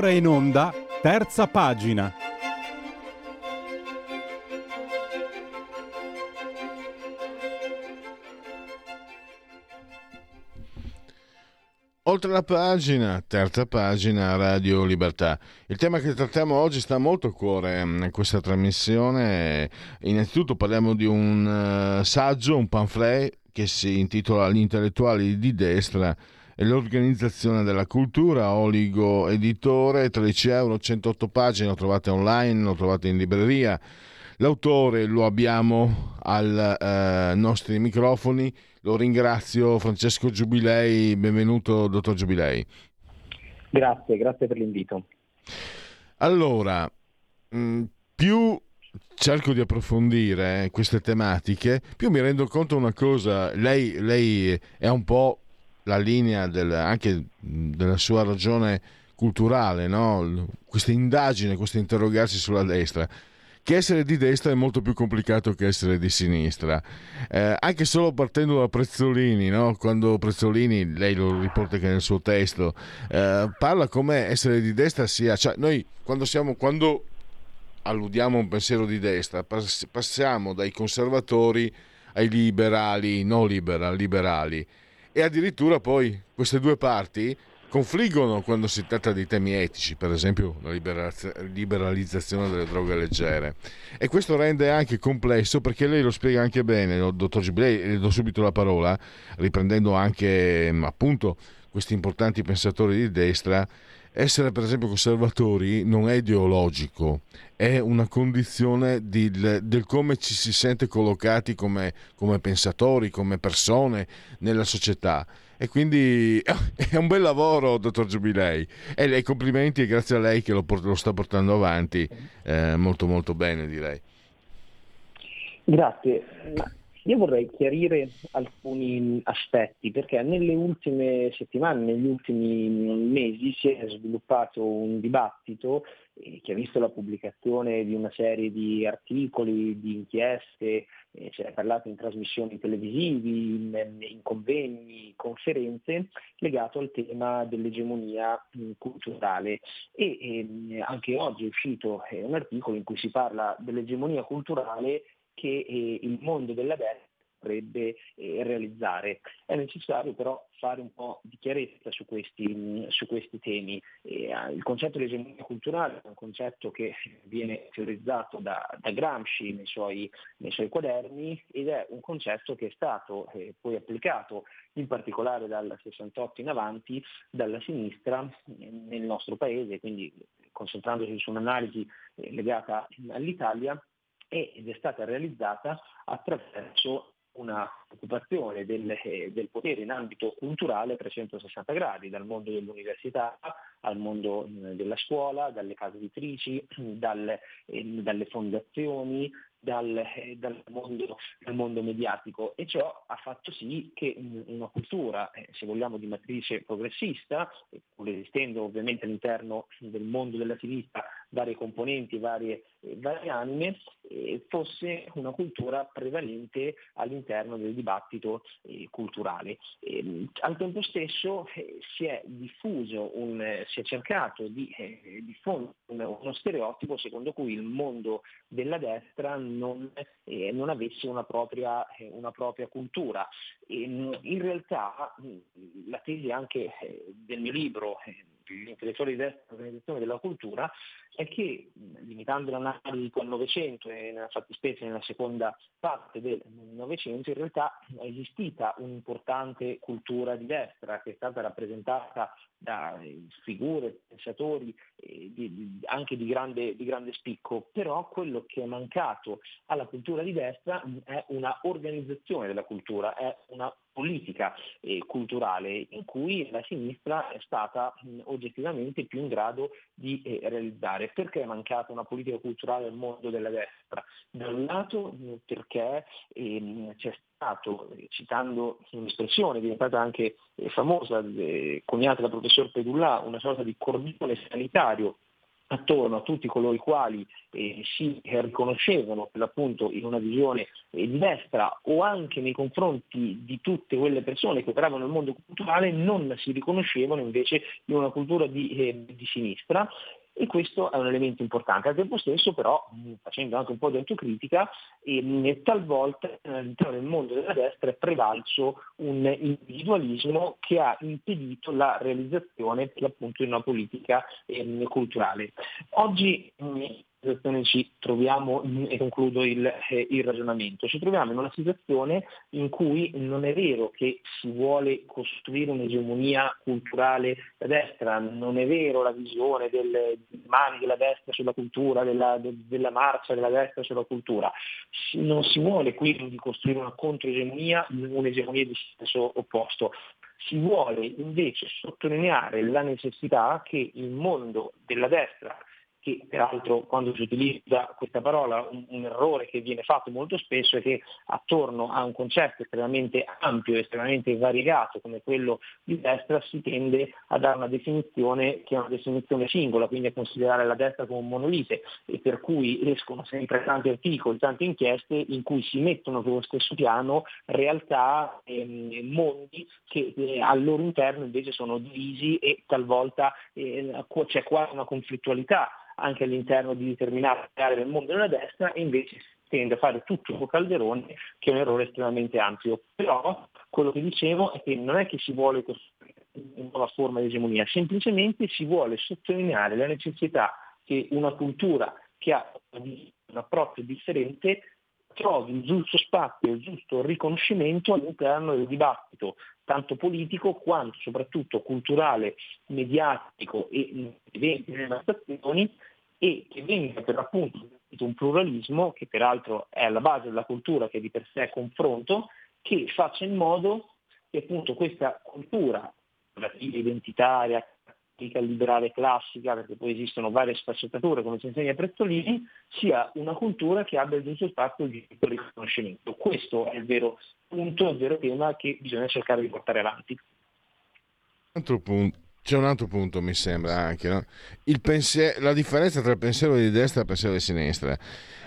Ora in onda, terza pagina. Oltre la pagina, terza pagina, Radio Libertà. Il tema che trattiamo oggi sta molto a cuore mm, in questa trasmissione. Innanzitutto parliamo di un uh, saggio, un pamphlet che si intitola Gli intellettuali di destra e l'organizzazione della cultura, Oligo Editore, 13 euro, 108 pagine, lo trovate online, lo trovate in libreria. L'autore lo abbiamo ai eh, nostri microfoni, lo ringrazio Francesco Giubilei, benvenuto dottor Giubilei. Grazie, grazie per l'invito. Allora, mh, mm, più cerco di approfondire eh, queste tematiche, più mi rendo conto una cosa, lei, lei è un po' la linea del, anche della sua ragione culturale, no? questa indagine, questo interrogarsi sulla destra che essere di destra è molto più complicato che essere di sinistra. Eh, anche solo partendo da Prezzolini, no? quando Prezzolini, lei lo riporta anche nel suo testo, eh, parla come essere di destra sia... Cioè, noi quando, siamo, quando alludiamo a un pensiero di destra pass- passiamo dai conservatori ai liberali, no liberal, liberali. E addirittura poi queste due parti confliggono quando si tratta di temi etici, per esempio la liberalizzazione delle droghe leggere. E questo rende anche complesso perché lei lo spiega anche bene, dottor Gibilei, le do subito la parola, riprendendo anche appunto questi importanti pensatori di destra, essere per esempio conservatori non è ideologico, è una condizione di, del come ci si sente collocati come, come pensatori, come persone nella società e quindi è un bel lavoro, dottor Giubilei. E lei complimenti e grazie a lei che lo, lo sta portando avanti eh, molto molto bene, direi. Grazie. Io vorrei chiarire alcuni aspetti perché nelle ultime settimane, negli ultimi mesi si è sviluppato un dibattito eh, che ha visto la pubblicazione di una serie di articoli, di inchieste, eh, si è parlato in trasmissioni televisivi, in, in convegni, conferenze, legato al tema dell'egemonia mh, culturale. E eh, anche oggi è uscito un articolo in cui si parla dell'egemonia culturale che eh, il mondo della destra vorrebbe eh, realizzare. È necessario però fare un po' di chiarezza su questi, su questi temi. Eh, il concetto di egemonia culturale è un concetto che viene teorizzato da, da Gramsci nei suoi, nei suoi, quaderni ed è un concetto che è stato poi applicato in particolare dal 68 in avanti dalla sinistra nel nostro paese, quindi concentrandosi su un'analisi legata all'Italia ed è stata realizzata attraverso una occupazione del, eh, del, potere in ambito culturale a 360 gradi, dal mondo dell'università al mondo eh, della scuola, dalle case editrici, dal, eh, dalle fondazioni, dal, dal, mondo, dal, mondo, mediatico. E ciò ha fatto sì che una cultura, se vogliamo di matrice progressista, pur esistendo ovviamente all'interno del mondo della sinistra varie componenti, varie, eh, varie anime, fosse una cultura prevalente all'interno del dibattito eh, culturale. Ehm, al tempo stesso eh, si è diffuso, un, si è cercato di diffondere uno stereotipo secondo cui il mondo della destra non, non avesse una propria, una propria cultura. Ehm, in realtà la tesi anche del mio libro, gli intellettuali di destra l'organizzazione della cultura, è che, limitando l'analisi al Novecento e nella fattispecie nella seconda parte del Novecento, in realtà è esistita un'importante cultura di destra che è stata rappresentata da figure, pensatori eh, di, di, anche di grande, di grande, spicco, però quello che è mancato alla cultura di destra è una organizzazione della cultura, è una politica eh, culturale in cui la sinistra è stata mh, oggettivamente più in grado di eh, realizzare. Perché è mancata una politica culturale nel mondo della destra? Da un lato mh, perché ehm, c'è stato, eh, citando un'espressione diventata anche eh, famosa, eh, coniata dal professor Pedullà, una sorta di cordone sanitario attorno a tutti coloro i quali eh, si riconoscevano per l'appunto in una visione eh, di destra o anche nei confronti di tutte quelle persone che operavano nel mondo culturale non si riconoscevano invece in una cultura di, eh, di sinistra e questo è un elemento importante. Al tempo stesso però, facendo anche un po' di autocritica, eh, talvolta all'interno del mondo della destra è prevalso un individualismo che ha impedito la realizzazione appunto di una politica eh, culturale. Oggi situazione ci troviamo, e concludo il, eh, il, ragionamento, ci troviamo in una situazione in cui non è vero che si vuole costruire un'egemonia culturale da destra, non è vero la visione delle mani della destra sulla cultura, della, de, della marcia della destra sulla cultura, non si vuole quindi costruire una controegemonia, un'egemonia di senso opposto, si vuole invece sottolineare la necessità che il mondo della destra che peraltro quando si utilizza questa parola un, un, errore che viene fatto molto spesso è che attorno a un concetto estremamente ampio, estremamente variegato come quello di destra si tende a dare una definizione che è una definizione singola, quindi a considerare la destra come un monolite e per cui escono sempre tanti articoli, tante inchieste in cui si mettono sullo stesso piano realtà ehm, mondi che eh, al loro interno invece sono divisi e talvolta eh, c'è quasi una conflittualità anche all'interno di determinate aree del mondo della destra e invece tende a fare tutto un calderone che è un errore estremamente ampio. Però quello che dicevo è che non è che si vuole costruire una nuova forma di egemonia, semplicemente si vuole sottolineare la necessità che una cultura che ha un approccio differente trovi il giusto spazio, il giusto riconoscimento all'interno del dibattito, tanto politico quanto soprattutto culturale, mediatico e eventi nelle manifestazioni e che venga per appunto un pluralismo che peraltro è alla base della cultura che di per sé è confronto, che faccia in modo che appunto questa cultura identitaria, liberale classica, perché poi esistono varie sfaccettature come ci insegna Prezzolini, sia una cultura che abbia il giusto spazio di riconoscimento. Questo è il vero punto, il vero tema che bisogna cercare di portare avanti. Altro punto c'è un altro punto, mi sembra anche, no? pensier- la differenza tra il pensiero di destra e il pensiero di sinistra.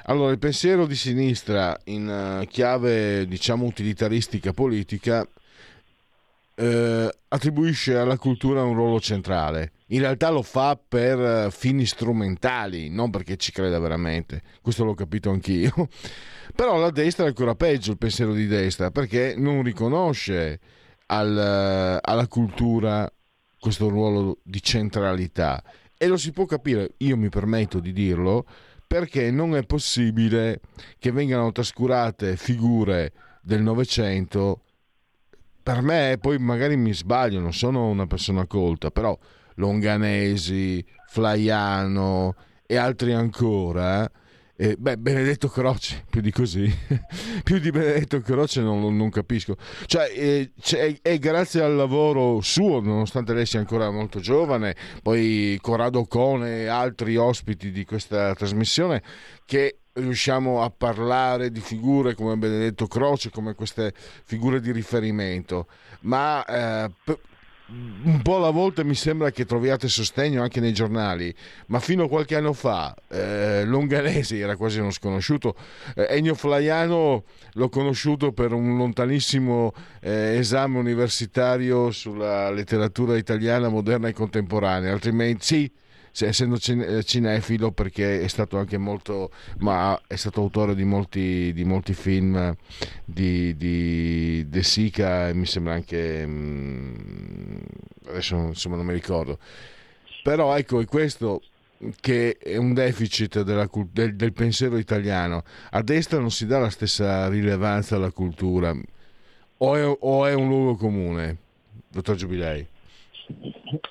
Allora, il pensiero di sinistra in uh, chiave, diciamo, utilitaristica politica eh, attribuisce alla cultura un ruolo centrale in realtà lo fa per eh, fini strumentali, non perché ci creda veramente. Questo l'ho capito anch'io. Però la destra è ancora peggio il pensiero di destra perché non riconosce al, eh, alla cultura questo ruolo di centralità e lo si può capire, io mi permetto di dirlo, perché non è possibile che vengano trascurate figure del Novecento. Per me, poi magari mi sbaglio, non sono una persona colta, però Longanesi, Flaiano e altri ancora, eh, beh, Benedetto Croce, più di così, più di Benedetto Croce non, non capisco. Cioè, eh, cioè, è grazie al lavoro suo, nonostante lei sia ancora molto giovane, poi Corrado Cone e altri ospiti di questa trasmissione, che riusciamo a parlare di figure come Benedetto Croce, come queste figure di riferimento. Ma eh, un po' alla volta mi sembra che troviate sostegno anche nei giornali, ma fino a qualche anno fa eh, Longanesi era quasi uno sconosciuto, eh, Ennio Flaiano l'ho conosciuto per un lontanissimo eh, esame universitario sulla letteratura italiana moderna e contemporanea, altrimenti sì, essendo eh, cinefilo perché è stato anche molto ma è stato autore di molti, di molti film di, di De Sica e mi sembra anche mm, adesso insomma non mi ricordo. Però ecco è questo che è un deficit della, del, del pensiero italiano. A destra non si dà la stessa rilevanza alla cultura. O è, o è un luogo comune dottor Giubilei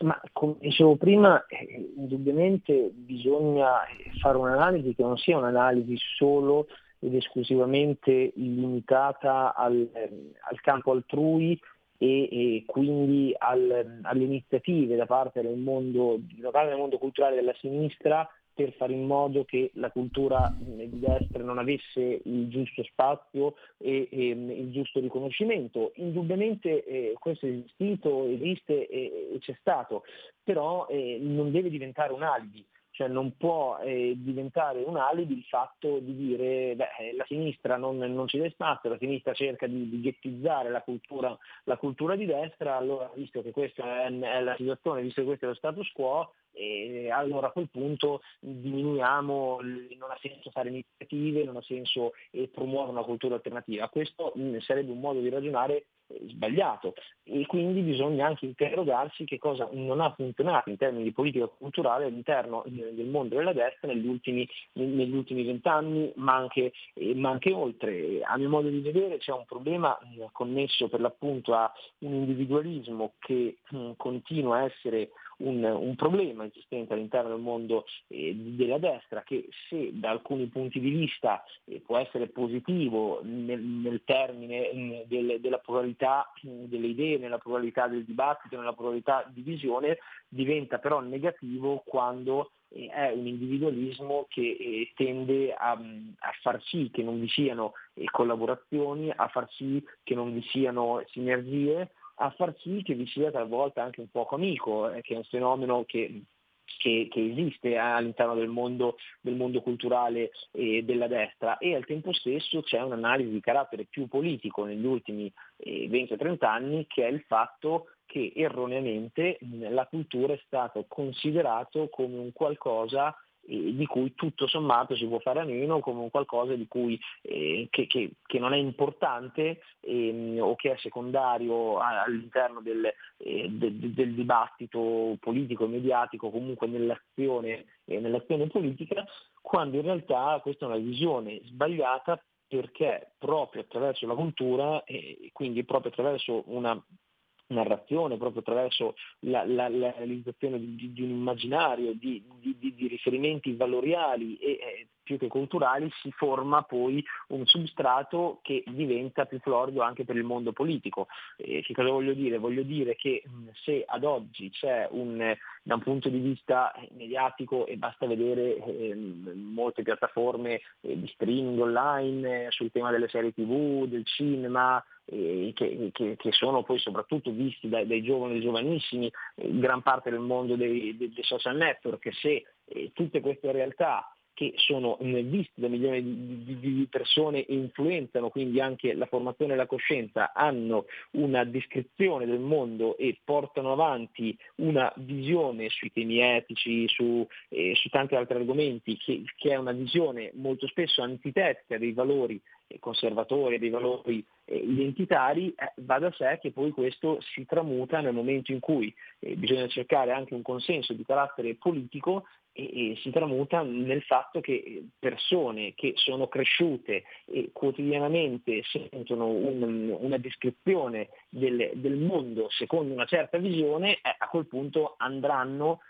ma come dicevo prima, eh, indubbiamente bisogna fare un'analisi che non sia un'analisi solo ed esclusivamente limitata al, al campo altrui e, e quindi al, alle iniziative da parte, del mondo, da parte del mondo culturale della sinistra per fare in modo che la cultura di destra non avesse il giusto spazio e, e il giusto riconoscimento. Indubbiamente eh, questo è esistito, esiste e, e c'è stato, però eh, non deve diventare un alibi cioè non può eh, diventare un alibi il fatto di dire beh, eh, la sinistra non, non ci dà spazio, la sinistra cerca di, di ghettizzare la cultura, la cultura, di destra, allora visto che questa è, è la situazione, visto che questo è lo status quo, e allora a quel punto diminuiamo, non ha senso fare iniziative, non ha senso eh, promuovere una cultura alternativa. Questo mh, sarebbe un modo di ragionare eh, sbagliato e quindi bisogna anche interrogarsi che cosa non ha funzionato in termini di politica culturale all'interno eh, del mondo della destra negli ultimi, negli ultimi vent'anni, ma anche, ma anche oltre. A mio modo di vedere c'è un problema connesso per l'appunto a un individualismo che mh, continua a essere un, un problema esistente all'interno del mondo eh, della destra che se da alcuni punti di vista eh, può essere positivo nel, nel termine mh, del, della pluralità mh, delle idee, nella pluralità del dibattito, nella pluralità di visione, diventa però negativo quando eh, è un individualismo che eh, tende a, a, far sì che non vi siano eh, collaborazioni, a far sì che non vi siano sinergie, a far sì che vi sia talvolta anche un poco amico, eh, che è un fenomeno che, che, che esiste all'interno del mondo, del mondo culturale eh, della destra. E al tempo stesso c'è un'analisi di carattere più politico negli ultimi eh, 20-30 anni che è il fatto che erroneamente la cultura è stata considerato come un qualcosa di cui tutto sommato si può fare a meno come un qualcosa cui, eh, che, che, che, non è importante eh, o che è secondario all'interno del, eh, de, del dibattito politico e mediatico, comunque nell'azione, eh, nell'azione politica, quando in realtà questa è una visione sbagliata perché proprio attraverso la cultura e quindi proprio attraverso una narrazione, proprio attraverso la, la, la realizzazione di, di, un immaginario, di, di, di riferimenti valoriali e eh, più che culturali, si forma poi un substrato che diventa più florido anche per il mondo politico. Eh, che cosa voglio dire? Voglio dire che se ad oggi c'è un, da un punto di vista mediatico, e basta vedere eh, molte piattaforme eh, di streaming online eh, sul tema delle serie tv, del cinema, che, che, che, sono poi soprattutto visti dai, dai giovani e giovanissimi, eh, gran parte del mondo dei, dei, dei social network, se eh, tutte queste realtà che sono visti da milioni di, di, di persone e influenzano quindi anche la formazione e la coscienza, hanno una descrizione del mondo e portano avanti una visione sui temi etici, su, eh, su tanti altri argomenti, che, che è una visione molto spesso antitetica dei valori conservatori, dei valori eh, identitari, eh, va da sé che poi questo si tramuta nel momento in cui eh, bisogna cercare anche un consenso di carattere politico e, si tramuta nel fatto che persone che sono cresciute e quotidianamente sentono un, una descrizione del, del, mondo secondo una certa visione, eh, a quel punto andranno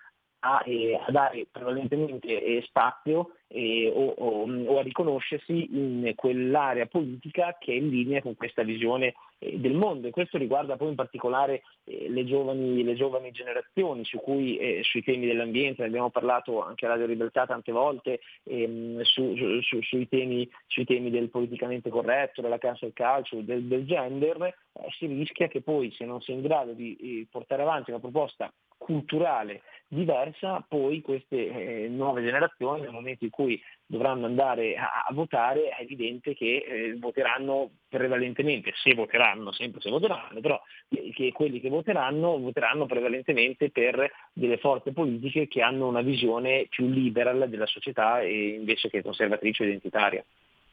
a, eh, a dare prevalentemente eh, spazio eh, o, o, o, a riconoscersi in quell'area politica che è in linea con questa visione eh, del mondo. E questo riguarda poi in particolare eh, le giovani, le, giovani, generazioni su cui eh, sui temi dell'ambiente, ne abbiamo parlato anche a Radio Libertà tante volte, ehm, su, su, sui, temi, sui, temi, del politicamente corretto, della cancel culture, del, del gender, si rischia che poi se non si è in grado di portare avanti una proposta culturale diversa, poi queste eh, nuove generazioni nel momento in cui dovranno andare a, a votare è evidente che eh, voteranno prevalentemente, se voteranno, sempre se voteranno, però che quelli che voteranno voteranno prevalentemente per delle forze politiche che hanno una visione più liberal della società invece che conservatrice e identitaria.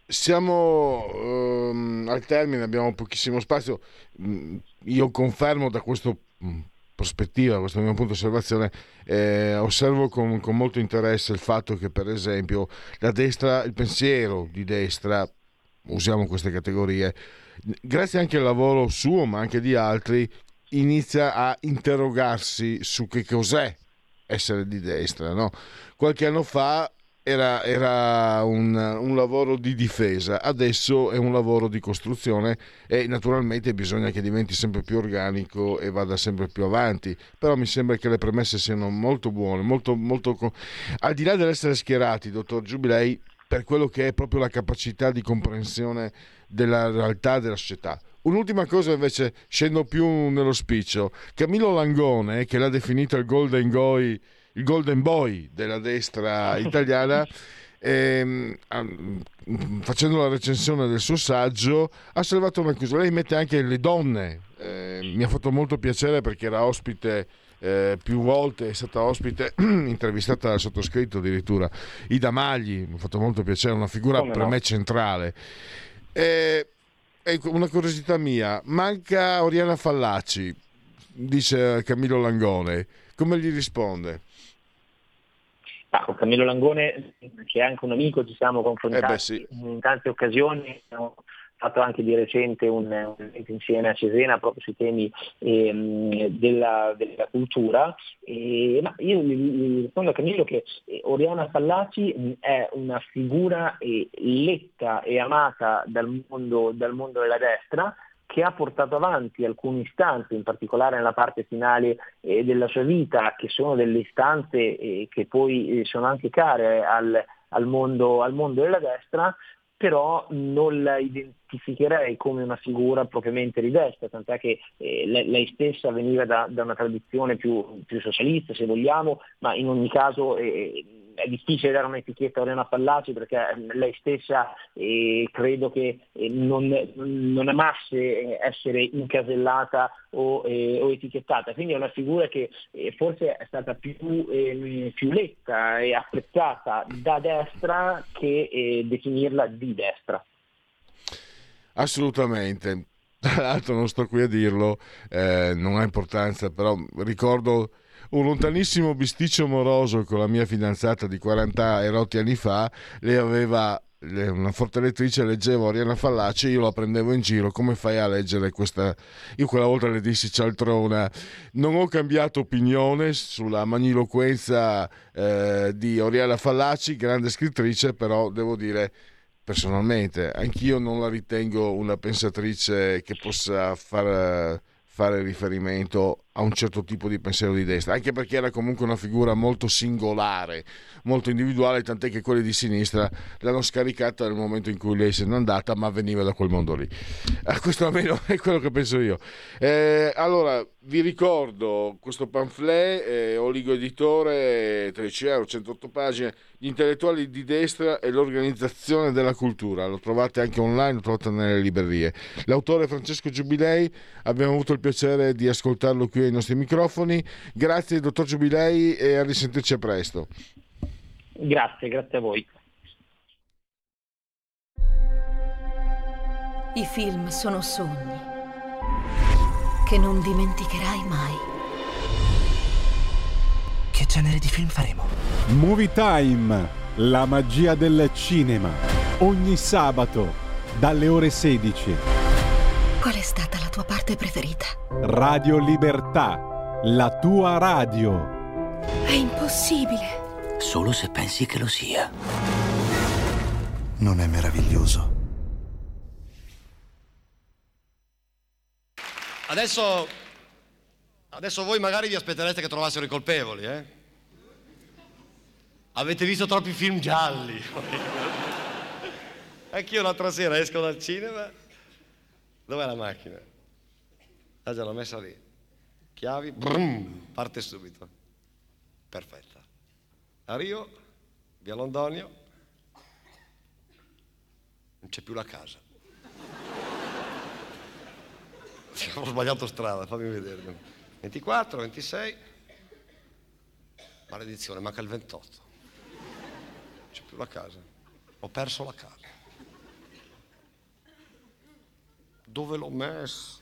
Siamo um, al termine, abbiamo pochissimo spazio. Mm, io confermo da questo mm, prospettiva, questo mio punto di osservazione, eh, osservo con, con, molto interesse il fatto che, per esempio, la destra, il pensiero di destra, usiamo queste categorie, grazie anche al lavoro suo, ma anche di altri, inizia a interrogarsi su che cos'è essere di destra. No? Qualche anno fa era, era un, un, lavoro di difesa, adesso è un lavoro di costruzione e naturalmente bisogna che diventi sempre più organico e vada sempre più avanti, però mi sembra che le premesse siano molto buone, molto, molto... al di là dell'essere schierati, dottor Giubilei, per quello che è proprio la capacità di comprensione della realtà della società. Un'ultima cosa invece, scendo più nello spiccio, Camillo Langone, che l'ha definito il Golden Goy il golden boy della destra italiana. Ehm, facendo la recensione del suo saggio ha salvato una cosa lei mette anche le donne eh, mi ha fatto molto piacere perché era ospite eh, più volte è stata ospite intervistata dal sottoscritto addirittura Ida Magli mi ha fatto molto piacere una figura Come per no? me centrale e, una curiosità mia manca Oriana Fallaci dice Camillo Langone come gli risponde? Ah, con Camillo Langone, che è anche un amico, ci siamo confrontati eh sì. in tante occasioni. Abbiamo fatto anche di recente un, un insieme a Cesena proprio sui temi ehm, della, della, cultura. E, ma io gli rispondo a Camillo che eh, Oriana Fallaci è una figura eh, letta e amata dal mondo, dal mondo della destra, che ha portato avanti alcune istanze, in particolare nella parte finale eh, della sua vita, che sono delle istanze eh, che poi eh, sono anche care al, al, mondo, al mondo della destra, però non la identificherei come una figura propriamente di destra, tant'è che eh, lei, stessa veniva da, da una tradizione più, più, socialista, se vogliamo, ma in ogni caso eh, è difficile dare un'etichetta a Oriana Fallaci perché lei stessa eh, credo che eh, non, non, amasse essere incasellata o, eh, o, etichettata, quindi è una figura che eh, forse è stata più, ehm, più, letta e apprezzata da destra che eh, definirla di destra. Assolutamente. Tra l'altro non sto qui a dirlo, eh, non ha importanza, però ricordo un lontanissimo bisticcio amoroso con la mia fidanzata di 40 e rotti anni fa, lei aveva una forte lettrice leggevo Oriana Fallaci io la prendevo in giro. Come fai a leggere questa? Io quella volta le dissi cialtrona non ho cambiato opinione sulla magniloquenza eh, di Oriana Fallaci grande scrittrice però devo dire personalmente anch'io non la ritengo una pensatrice che possa far, fare riferimento a un certo tipo di pensiero di destra, anche perché era comunque una figura molto singolare, molto individuale, tant'è che quelli di sinistra l'hanno scaricata nel momento in cui lei se n'è andata, ma veniva da quel mondo lì. Eh, questo almeno è quello che penso io. Eh, allora, vi ricordo questo pamphlet, eh, Oligo Editore, 13 euro, 108 pagine, gli intellettuali di destra e l'organizzazione della cultura. Lo trovate anche online, lo trovate nelle librerie. L'autore Francesco Giubilei, abbiamo avuto il piacere di ascoltarlo qui ai nostri microfoni. Grazie dottor Giubilei e a risentirci a presto. Grazie, grazie a voi. I film sono sogni che non dimenticherai mai. Che genere di film faremo? Movie Time, la magia del cinema. Ogni sabato, dalle ore 16. Qual è stata la tua parte preferita? Radio Libertà, la tua radio. È impossibile. Solo se pensi che lo sia. Non è meraviglioso? Adesso, adesso voi magari vi aspetterete che trovassero i colpevoli, eh? Avete visto troppi film gialli. Anch'io l'altra sera esco dal cinema. Dov'è la macchina? Ah già, l'ho messa lì. Chiavi, brum, parte subito. Perfetta. Arrivo, via Londonio, non c'è più la casa. Ho sbagliato strada, fammi vedere. 24, 26. Maledizione, manca il 28. Non c'è più la casa. Ho perso la casa. Dove l'ho messo?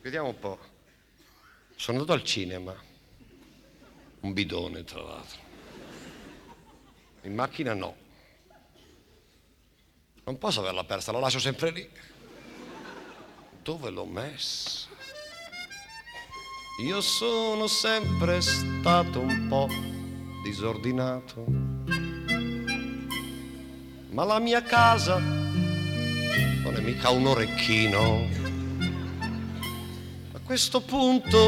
Vediamo un po'. Sono andato al cinema. Un bidone, tra l'altro. In macchina no. Non posso averla persa, la lascio sempre lì. Dove l'ho messa? Io sono sempre stato un po' disordinato, ma la mia casa non è mica un orecchino. A questo punto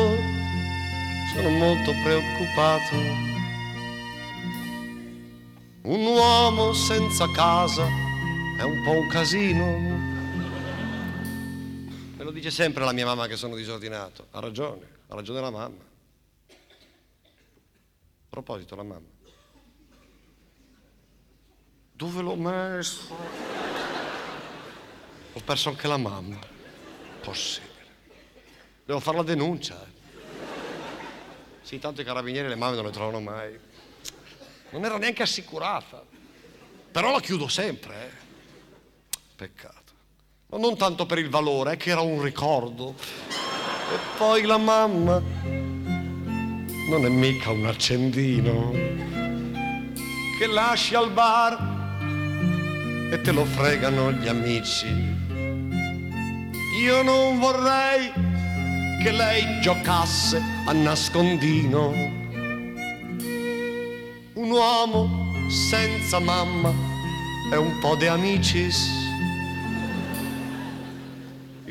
sono molto preoccupato. Un uomo senza casa è un po' un casino. Me lo dice sempre la mia mamma che sono disordinato. Ha ragione, ha ragione la mamma. A proposito, la mamma. Dove l'ho messo? Ho perso anche la mamma. Possibile. Devo fare la denuncia. Eh. Sì, tanto i carabinieri le mamme non le trovano mai. Non era neanche assicurata. Però la chiudo sempre, eh. Peccato. Ma non tanto per il valore, è che era un ricordo. E poi la mamma non è mica un accendino che lasci al bar e te lo fregano gli amici. Io non vorrei che lei giocasse a nascondino. Un uomo senza mamma è un po' de amicis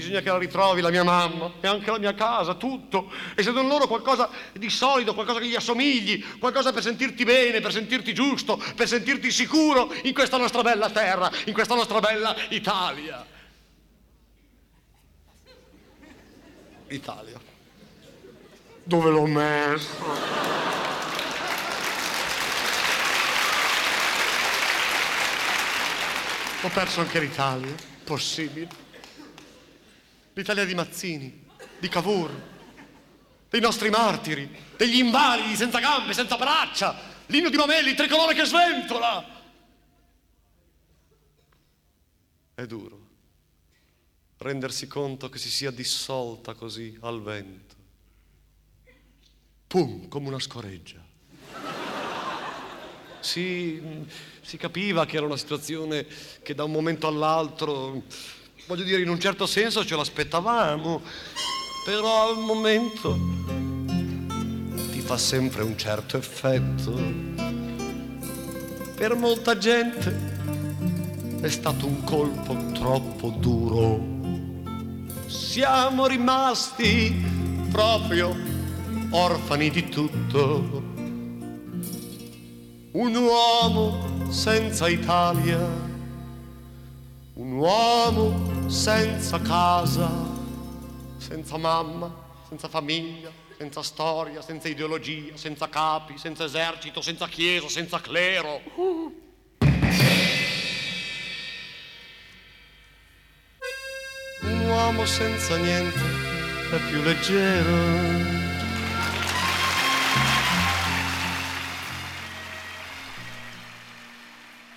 bisogna che la ritrovi la mia mamma e anche la mia casa, tutto. E se non loro qualcosa di solido, qualcosa che gli assomigli, qualcosa per sentirti bene, per sentirti giusto, per sentirti sicuro in questa nostra bella terra, in questa nostra bella Italia. Italia. Dove l'ho messo? Ho perso anche l'Italia, possibile l'Italia di Mazzini, di Cavour, dei nostri martiri, degli invalidi senza gambe, senza braccia, l'inno di Mamelli, il tricolore che sventola. È duro rendersi conto che si sia dissolta così al vento. Pum, come una scoreggia. Si, si capiva che era una situazione che da un momento all'altro voglio dire, in un certo senso ce l'aspettavamo, però al momento ti fa sempre un certo effetto. Per molta gente è stato un colpo troppo duro. Siamo rimasti proprio orfani di tutto. Un uomo senza Italia, un uomo senza casa, senza mamma, senza famiglia, senza storia, senza ideologia, senza capi, senza esercito, senza chiesa, senza clero. Un uomo senza niente è più leggero.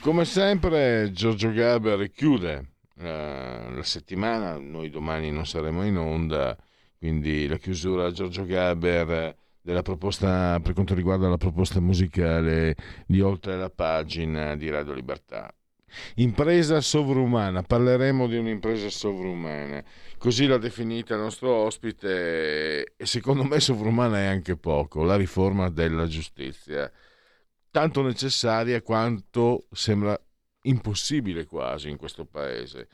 Come sempre Giorgio Gaber chiude eh, la settimana, noi domani non saremo in onda, quindi la chiusura a Giorgio Gaber della proposta per quanto riguarda la proposta musicale di oltre la pagina di Radio Libertà. Impresa sovrumana, parleremo di un'impresa sovrumana, così l'ha definita il nostro ospite e secondo me sovrumana è anche poco, la riforma della giustizia, tanto necessaria quanto sembra impossibile quasi in questo paese.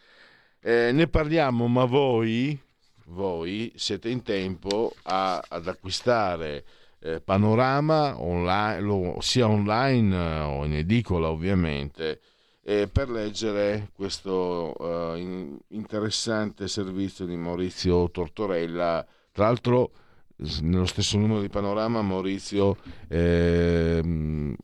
Eh, ne parliamo, ma voi, voi siete in tempo a, ad acquistare eh, Panorama online, lo, sia online eh, o in edicola ovviamente eh, per leggere questo uh, in, interessante servizio di Maurizio Tortorella. Tra l'altro, nello stesso numero di Panorama, Maurizio eh,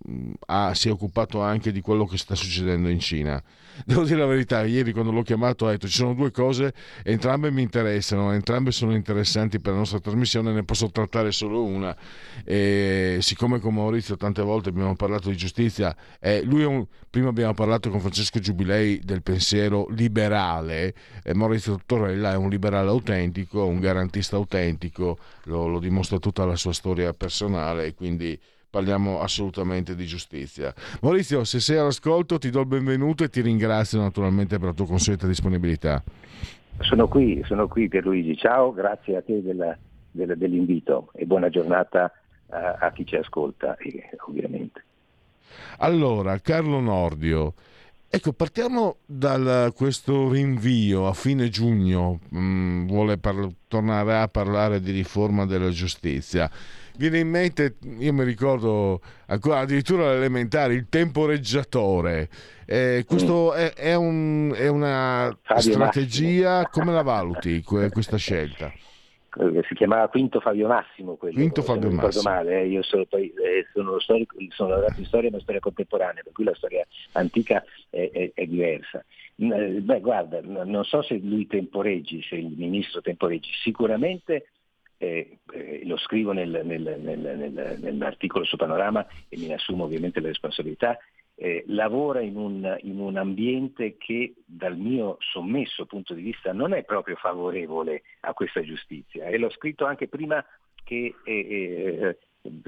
ha, si è occupato anche di quello che sta succedendo in Cina devo dire la verità, ieri quando l'ho chiamato ho detto ci sono due cose, entrambe mi interessano, entrambe sono interessanti per la nostra trasmissione, ne posso trattare solo una. E siccome con Maurizio tante volte abbiamo parlato di giustizia, eh, un, prima abbiamo parlato con Francesco Giubilei del pensiero liberale, e Maurizio Torrella è un liberale autentico, un garantista autentico, lo, lo dimostra tutta la sua storia personale quindi parliamo assolutamente di giustizia. Maurizio, se sei all'ascolto ti do il benvenuto e ti ringrazio naturalmente per la tua consueta disponibilità. Sono qui, sono qui Pierluigi, ciao, grazie a te della, della, dell'invito e buona giornata a, a chi ci ascolta ovviamente. Allora, Carlo Nordio, Ecco, partiamo da questo rinvio a fine giugno, mh, mm, vuole par- tornare a parlare di riforma della giustizia viene in mente, io mi ricordo ancora addirittura l'elementare, il temporeggiatore. Eh, questo mm. è, è, un, è, una Fabio strategia, Massimo. come la valuti questa scelta? si chiamava Quinto Fabio Massimo quello, Quinto Fabio non Massimo. male, eh. io sono, poi, eh, sono, storico, sono laureato in storia ma storia contemporanea, per cui la storia antica è, è, è diversa. Eh, beh guarda, non so se lui temporeggi, se il ministro temporeggi, sicuramente eh, eh, lo scrivo nel, nel, nel, nell'articolo su Panorama e ne assumo ovviamente la responsabilità, eh, lavora in un, in un, ambiente che dal mio sommesso punto di vista non è proprio favorevole a questa giustizia. E l'ho scritto anche prima che eh,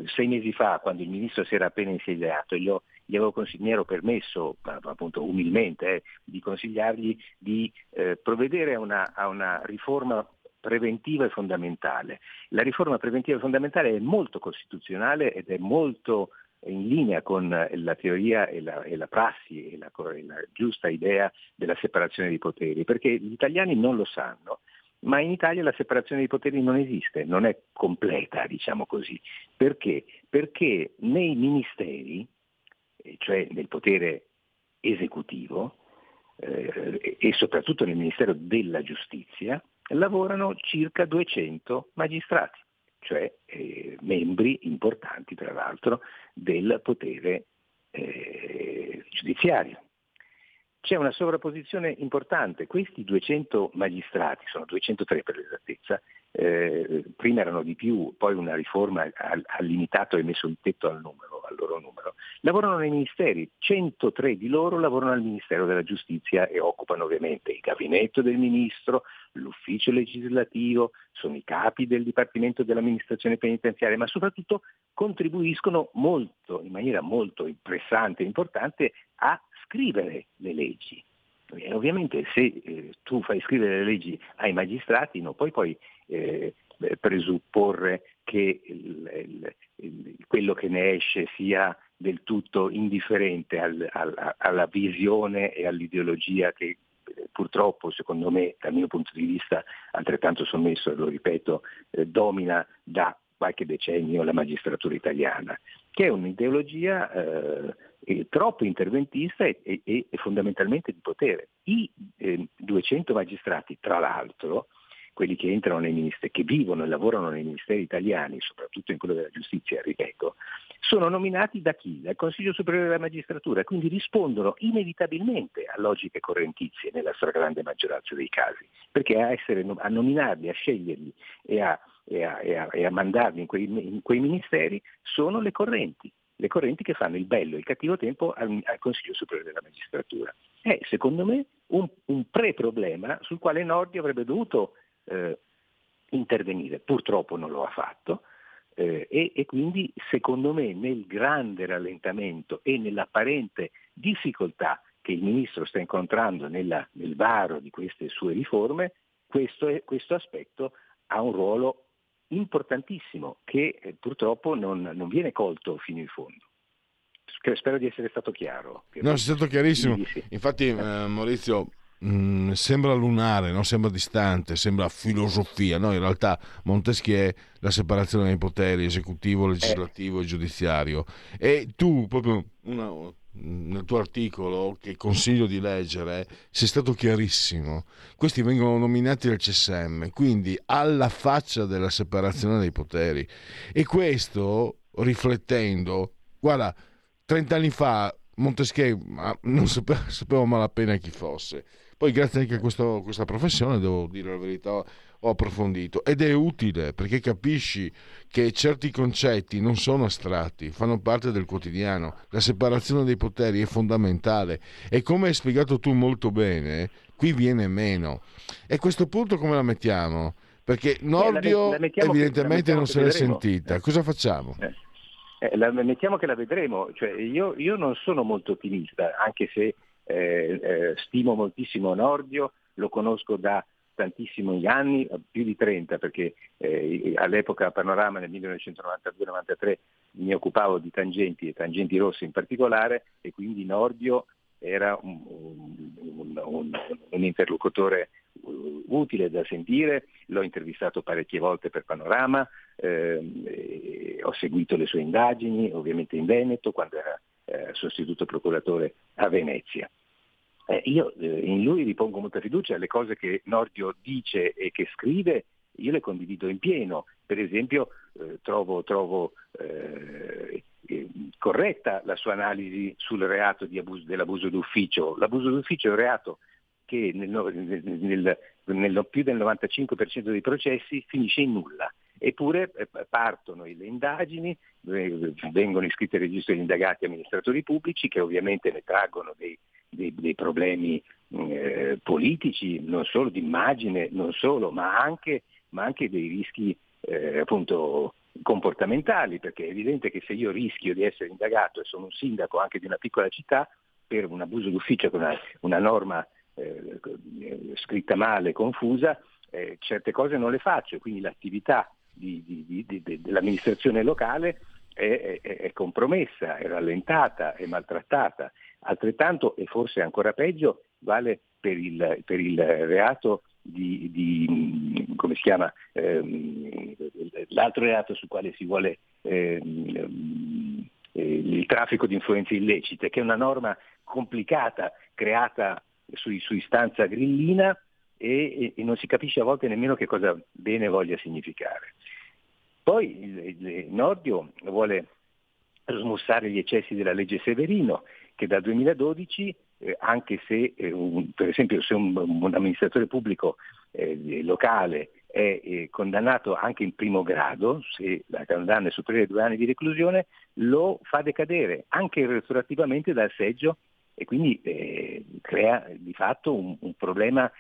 sei mesi fa, quando il ministro si era appena insediato, gli, ho, gli avevo mi ero permesso, appunto umilmente, eh, di consigliargli di eh, provvedere a una, a una riforma preventiva e fondamentale. La riforma preventiva fondamentale è molto costituzionale ed è molto in linea con la teoria e la, e la prassi e la, e la giusta idea della separazione dei poteri, perché gli italiani non lo sanno, ma in Italia la separazione dei poteri non esiste, non è completa, diciamo così. Perché? Perché nei ministeri, cioè nel potere esecutivo, eh, e soprattutto nel Ministero della Giustizia, lavorano circa 200 magistrati, cioè eh, membri importanti tra l'altro del potere eh, giudiziario. C'è una sovrapposizione importante, questi 200 magistrati, sono 203 per l'esattezza, eh, prima erano di più, poi una riforma ha, ha, limitato e messo il tetto al, numero, al loro numero, lavorano nei ministeri, 103 di loro lavorano al Ministero della Giustizia e occupano ovviamente il gabinetto del ministro, l'ufficio legislativo, sono i capi del Dipartimento dell'amministrazione penitenziaria, ma soprattutto contribuiscono molto, in maniera molto pressante e importante a scrivere le leggi. E ovviamente se eh, tu fai scrivere le leggi ai magistrati, no, poi puoi eh, presupporre che il, il, quello che ne esce sia del tutto indifferente al, al, alla visione e all'ideologia che eh, purtroppo, secondo me, dal mio punto di vista, altrettanto sommesso, lo ripeto, eh, domina da qualche decennio la magistratura italiana, che è un'ideologia eh, troppo interventista e, e, e, fondamentalmente di potere. I eh, 200 magistrati, tra l'altro, quelli che entrano nei ministeri, che vivono e lavorano nei ministeri italiani, soprattutto in quello della giustizia, ripeto, sono nominati da chi? Dal Consiglio Superiore della Magistratura, quindi rispondono inevitabilmente a logiche correntizie nella stragrande maggioranza dei casi, perché a, essere, a nominarli, a sceglierli e a, e a, e a, e a mandarli in quei, in quei ministeri sono le correnti le correnti che fanno il bello e il cattivo tempo al, al, Consiglio Superiore della Magistratura. È, secondo me, un, un pre-problema sul quale Nordi avrebbe dovuto eh, intervenire. Purtroppo non lo ha fatto eh, e, e, quindi secondo me nel grande rallentamento e nell'apparente difficoltà che il Ministro sta incontrando nella, nel varo di queste sue riforme, questo, è, questo aspetto ha un ruolo importantissimo che eh, purtroppo non, non, viene colto fino in fondo. Spero di essere stato chiaro. No, sei stato chiarissimo. Infatti, eh, Maurizio, Mm, sembra lunare, no? sembra distante, sembra filosofia. No, in realtà Montesquieu è la separazione dei poteri esecutivo, legislativo e giudiziario. E tu, proprio una, nel tuo articolo, che consiglio di leggere, sei stato chiarissimo. Questi vengono nominati dal CSM, quindi alla faccia della separazione dei poteri. E questo, riflettendo, guarda, 30 anni fa Montesquieu non sapevo, sapevo malapena chi fosse poi grazie anche a questo, questa professione, devo dire la verità, ho approfondito ed è utile perché capisci che certi concetti non sono astratti, fanno parte del quotidiano. La separazione dei poteri è fondamentale e come hai spiegato tu molto bene, qui viene meno. E a questo punto come la mettiamo? Perché Nordio eh, la evidentemente non se l'è sentita. Cosa facciamo? Eh. Eh, la, mettiamo che la vedremo, cioè, io, io, non sono molto ottimista, anche se eh, eh, stimo moltissimo Nordio, lo conosco da tantissimi anni, più di 30 perché eh, all'epoca Panorama nel 1992-93 mi occupavo di tangenti e tangenti rosse in particolare e quindi Nordio era un, un, un, un interlocutore utile da sentire, l'ho intervistato parecchie volte per Panorama, eh, ho seguito le sue indagini ovviamente in Veneto quando era eh, sostituto procuratore a Venezia. Eh, io eh, in lui ripongo molta fiducia, le cose che Nordio dice e che scrive io le condivido in pieno, per esempio eh, trovo, trovo eh, eh, corretta la sua analisi sul reato abuso, dell'abuso d'ufficio. L'abuso d'ufficio è un reato che nel, nel, nel, più del 95% dei processi finisce in nulla. Eppure eh, partono le indagini, vengono iscritti al registro degli indagati amministratori pubblici che ovviamente ne traggono dei, dei, dei problemi eh, politici, non solo di immagine, non solo, ma anche, ma anche dei rischi eh, appunto comportamentali, perché è evidente che se io rischio di essere indagato e sono un sindaco anche di una piccola città per un abuso d'ufficio con una, una norma eh, scritta male, confusa, eh, certe cose non le faccio, quindi l'attività di, di, di, dell'amministrazione locale è, è, è, compromessa, è rallentata, è maltrattata. Altrettanto, e forse ancora peggio, vale per il, per il reato di, di, come si chiama, ehm, l'altro reato sul quale si vuole ehm, il traffico di influenze illecite, che è una norma complicata creata su, su istanza grillina e, e, non si capisce a volte nemmeno che cosa bene voglia significare. Poi il, il Nordio vuole smussare gli eccessi della legge Severino, che dal 2012, eh, anche se eh, un, per esempio se un, un amministratore pubblico eh, locale è eh, condannato anche in primo grado, se la condanna è superiore a due anni di reclusione, lo fa decadere anche retroattivamente dal seggio e quindi eh, crea di fatto un, un problema,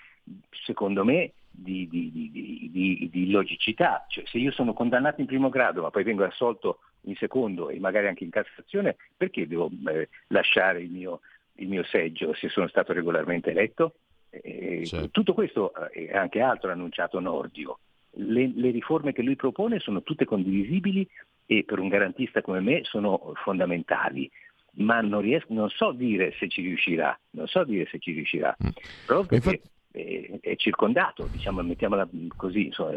secondo me, di, di, di, di, logicità. Cioè, se io sono condannato in primo grado ma poi vengo assolto in secondo e magari anche in Cassazione, perché devo eh, lasciare il mio, il mio, seggio se sono stato regolarmente eletto? Eh, certo. Tutto questo eh, e anche altro ha annunciato Nordio. le, le riforme che lui propone sono tutte condivisibili e per un garantista come me sono fondamentali ma non, riesco, non so dire se ci riuscirà, non so dire se ci riuscirà, mm. proprio perché è, è, circondato, diciamo, mettiamola così, insomma,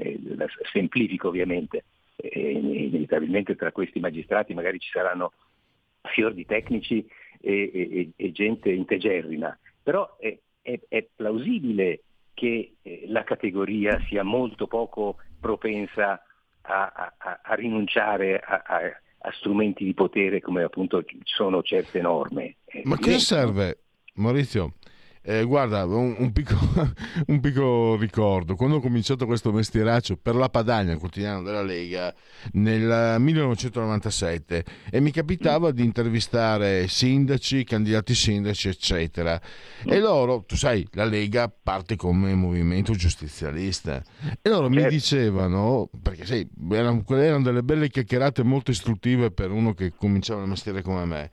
semplifico ovviamente, e, inevitabilmente tra questi magistrati magari ci saranno fior di tecnici e, e, e gente integerrima, però è, è plausibile che eh, la categoria sia molto poco propensa a, a, a rinunciare a, a, strumenti di potere come appunto sono certe norme. Ma cosa serve, Maurizio? Eh, guarda, un, un, piccolo, un, piccolo, ricordo. Quando ho cominciato questo mestieraccio per la Padania, il quotidiano della Lega, nel 1997, e mi capitava di intervistare sindaci, candidati sindaci, eccetera. E loro, tu sai, la Lega parte come movimento giustizialista. E loro mi certo. dicevano, perché sai, erano, erano delle belle chiacchierate molto istruttive per uno che cominciava il mestiere come me.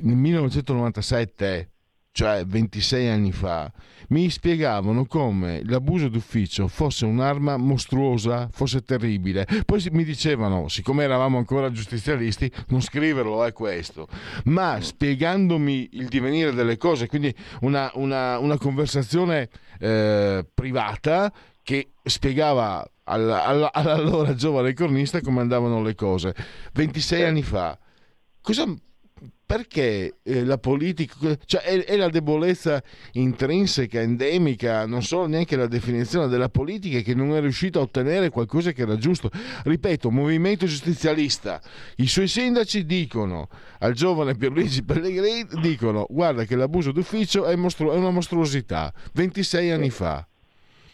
Nel 1997 cioè 26 anni fa, mi spiegavano come l'abuso d'ufficio fosse un'arma mostruosa, fosse terribile. Poi mi dicevano, siccome eravamo ancora giustizialisti, non scriverlo è questo, ma spiegandomi il divenire delle cose, quindi una, una, una conversazione eh, privata che spiegava all'allora all giovane cornista come andavano le cose. 26 anni fa. Cosa perché eh, la politica, cioè è, la debolezza intrinseca, endemica, non so neanche la definizione della politica che non è riuscita a ottenere qualcosa che era giusto. Ripeto, movimento giustizialista, i suoi sindaci dicono al giovane Pierluigi Pellegrini, dicono guarda che l'abuso d'ufficio è, mostru- è una mostruosità, 26 anni fa.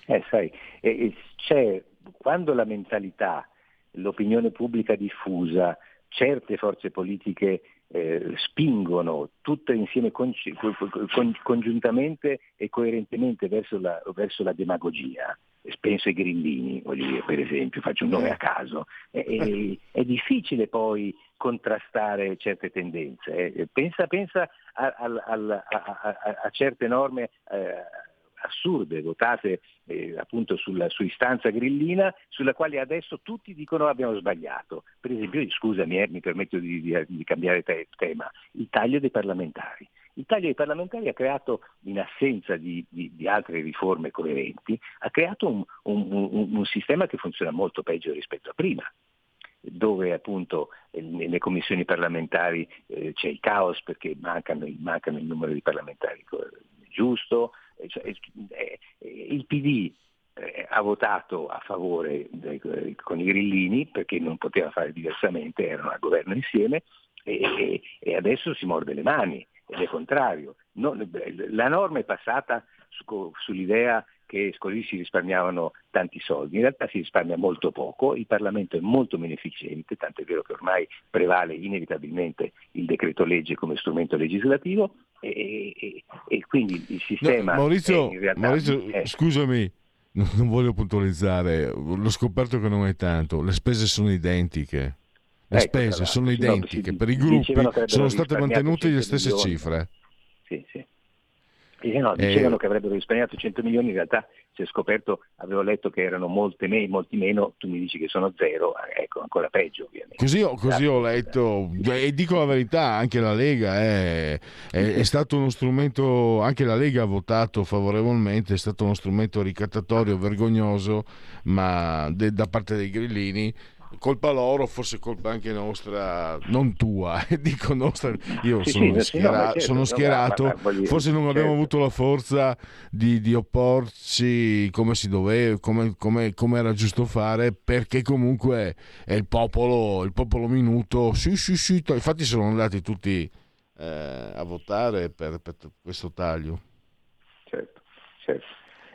Eh, sai, eh, c'è, quando la mentalità, l'opinione pubblica diffusa, certe forze politiche eh, spingono tutte insieme con, con, congiuntamente e coerentemente verso la, verso la demagogia, penso ai grillini, dire, per esempio, faccio un nome a caso, è, è, è difficile poi contrastare certe tendenze. Eh. Pensa, pensa a, a, a, a, certe norme eh, assurde votate eh, appunto sulla, su istanza grillina sulla quale adesso tutti dicono abbiamo sbagliato. Per esempio, scusami, eh, mi permetto di, di, di cambiare te, tema, il taglio dei parlamentari. Il taglio dei parlamentari ha creato, in assenza di, di, di altre riforme coerenti, ha creato un, un, un, un, sistema che funziona molto peggio rispetto a prima dove appunto eh, nelle commissioni parlamentari eh, c'è il caos perché mancano, mancano il numero di parlamentari giusto, il PD eh, ha votato a favore eh, con i grillini perché non poteva fare diversamente, erano al governo insieme e, adesso si morde le mani ed è contrario. La norma è passata su, sull'idea che così si risparmiavano tanti soldi, in realtà si risparmia molto poco, il Parlamento è molto meno efficiente, tanto è vero che ormai prevale inevitabilmente il decreto legge come strumento legislativo e, e, e quindi il sistema... No, Maurizio, realtà, Maurizio è... scusami, non voglio puntualizzare, l'ho scoperto che non è tanto, le spese sono identiche. Le ecco, spese sono identiche, no, per i gruppi sono state mantenute le stesse milioni. cifre. Sì, sì. E no, dicevano eh, che avrebbero risparmiato 100 milioni, in realtà si è scoperto, avevo letto che erano molte me, molti meno, tu mi dici che sono zero, ecco, ancora peggio ovviamente. Così ho, così ho letto, e dico la verità, anche la Lega è, è, è, stato uno strumento, anche la Lega ha votato favorevolmente, è stato uno strumento ricattatorio, vergognoso, ma de, da parte dei grillini colpa loro, forse colpa anche nostra, non tua, dico nostra, io sì, sono, sì, schiera- no, certo, sono schierato, no, ma, ma forse non abbiamo certo. avuto la forza di, di opporci come si doveva, come, come, come, era giusto fare, perché comunque è il popolo, il popolo minuto, sì, sì, sì, infatti sono andati tutti eh, a votare per, per, questo taglio. Certo, certo.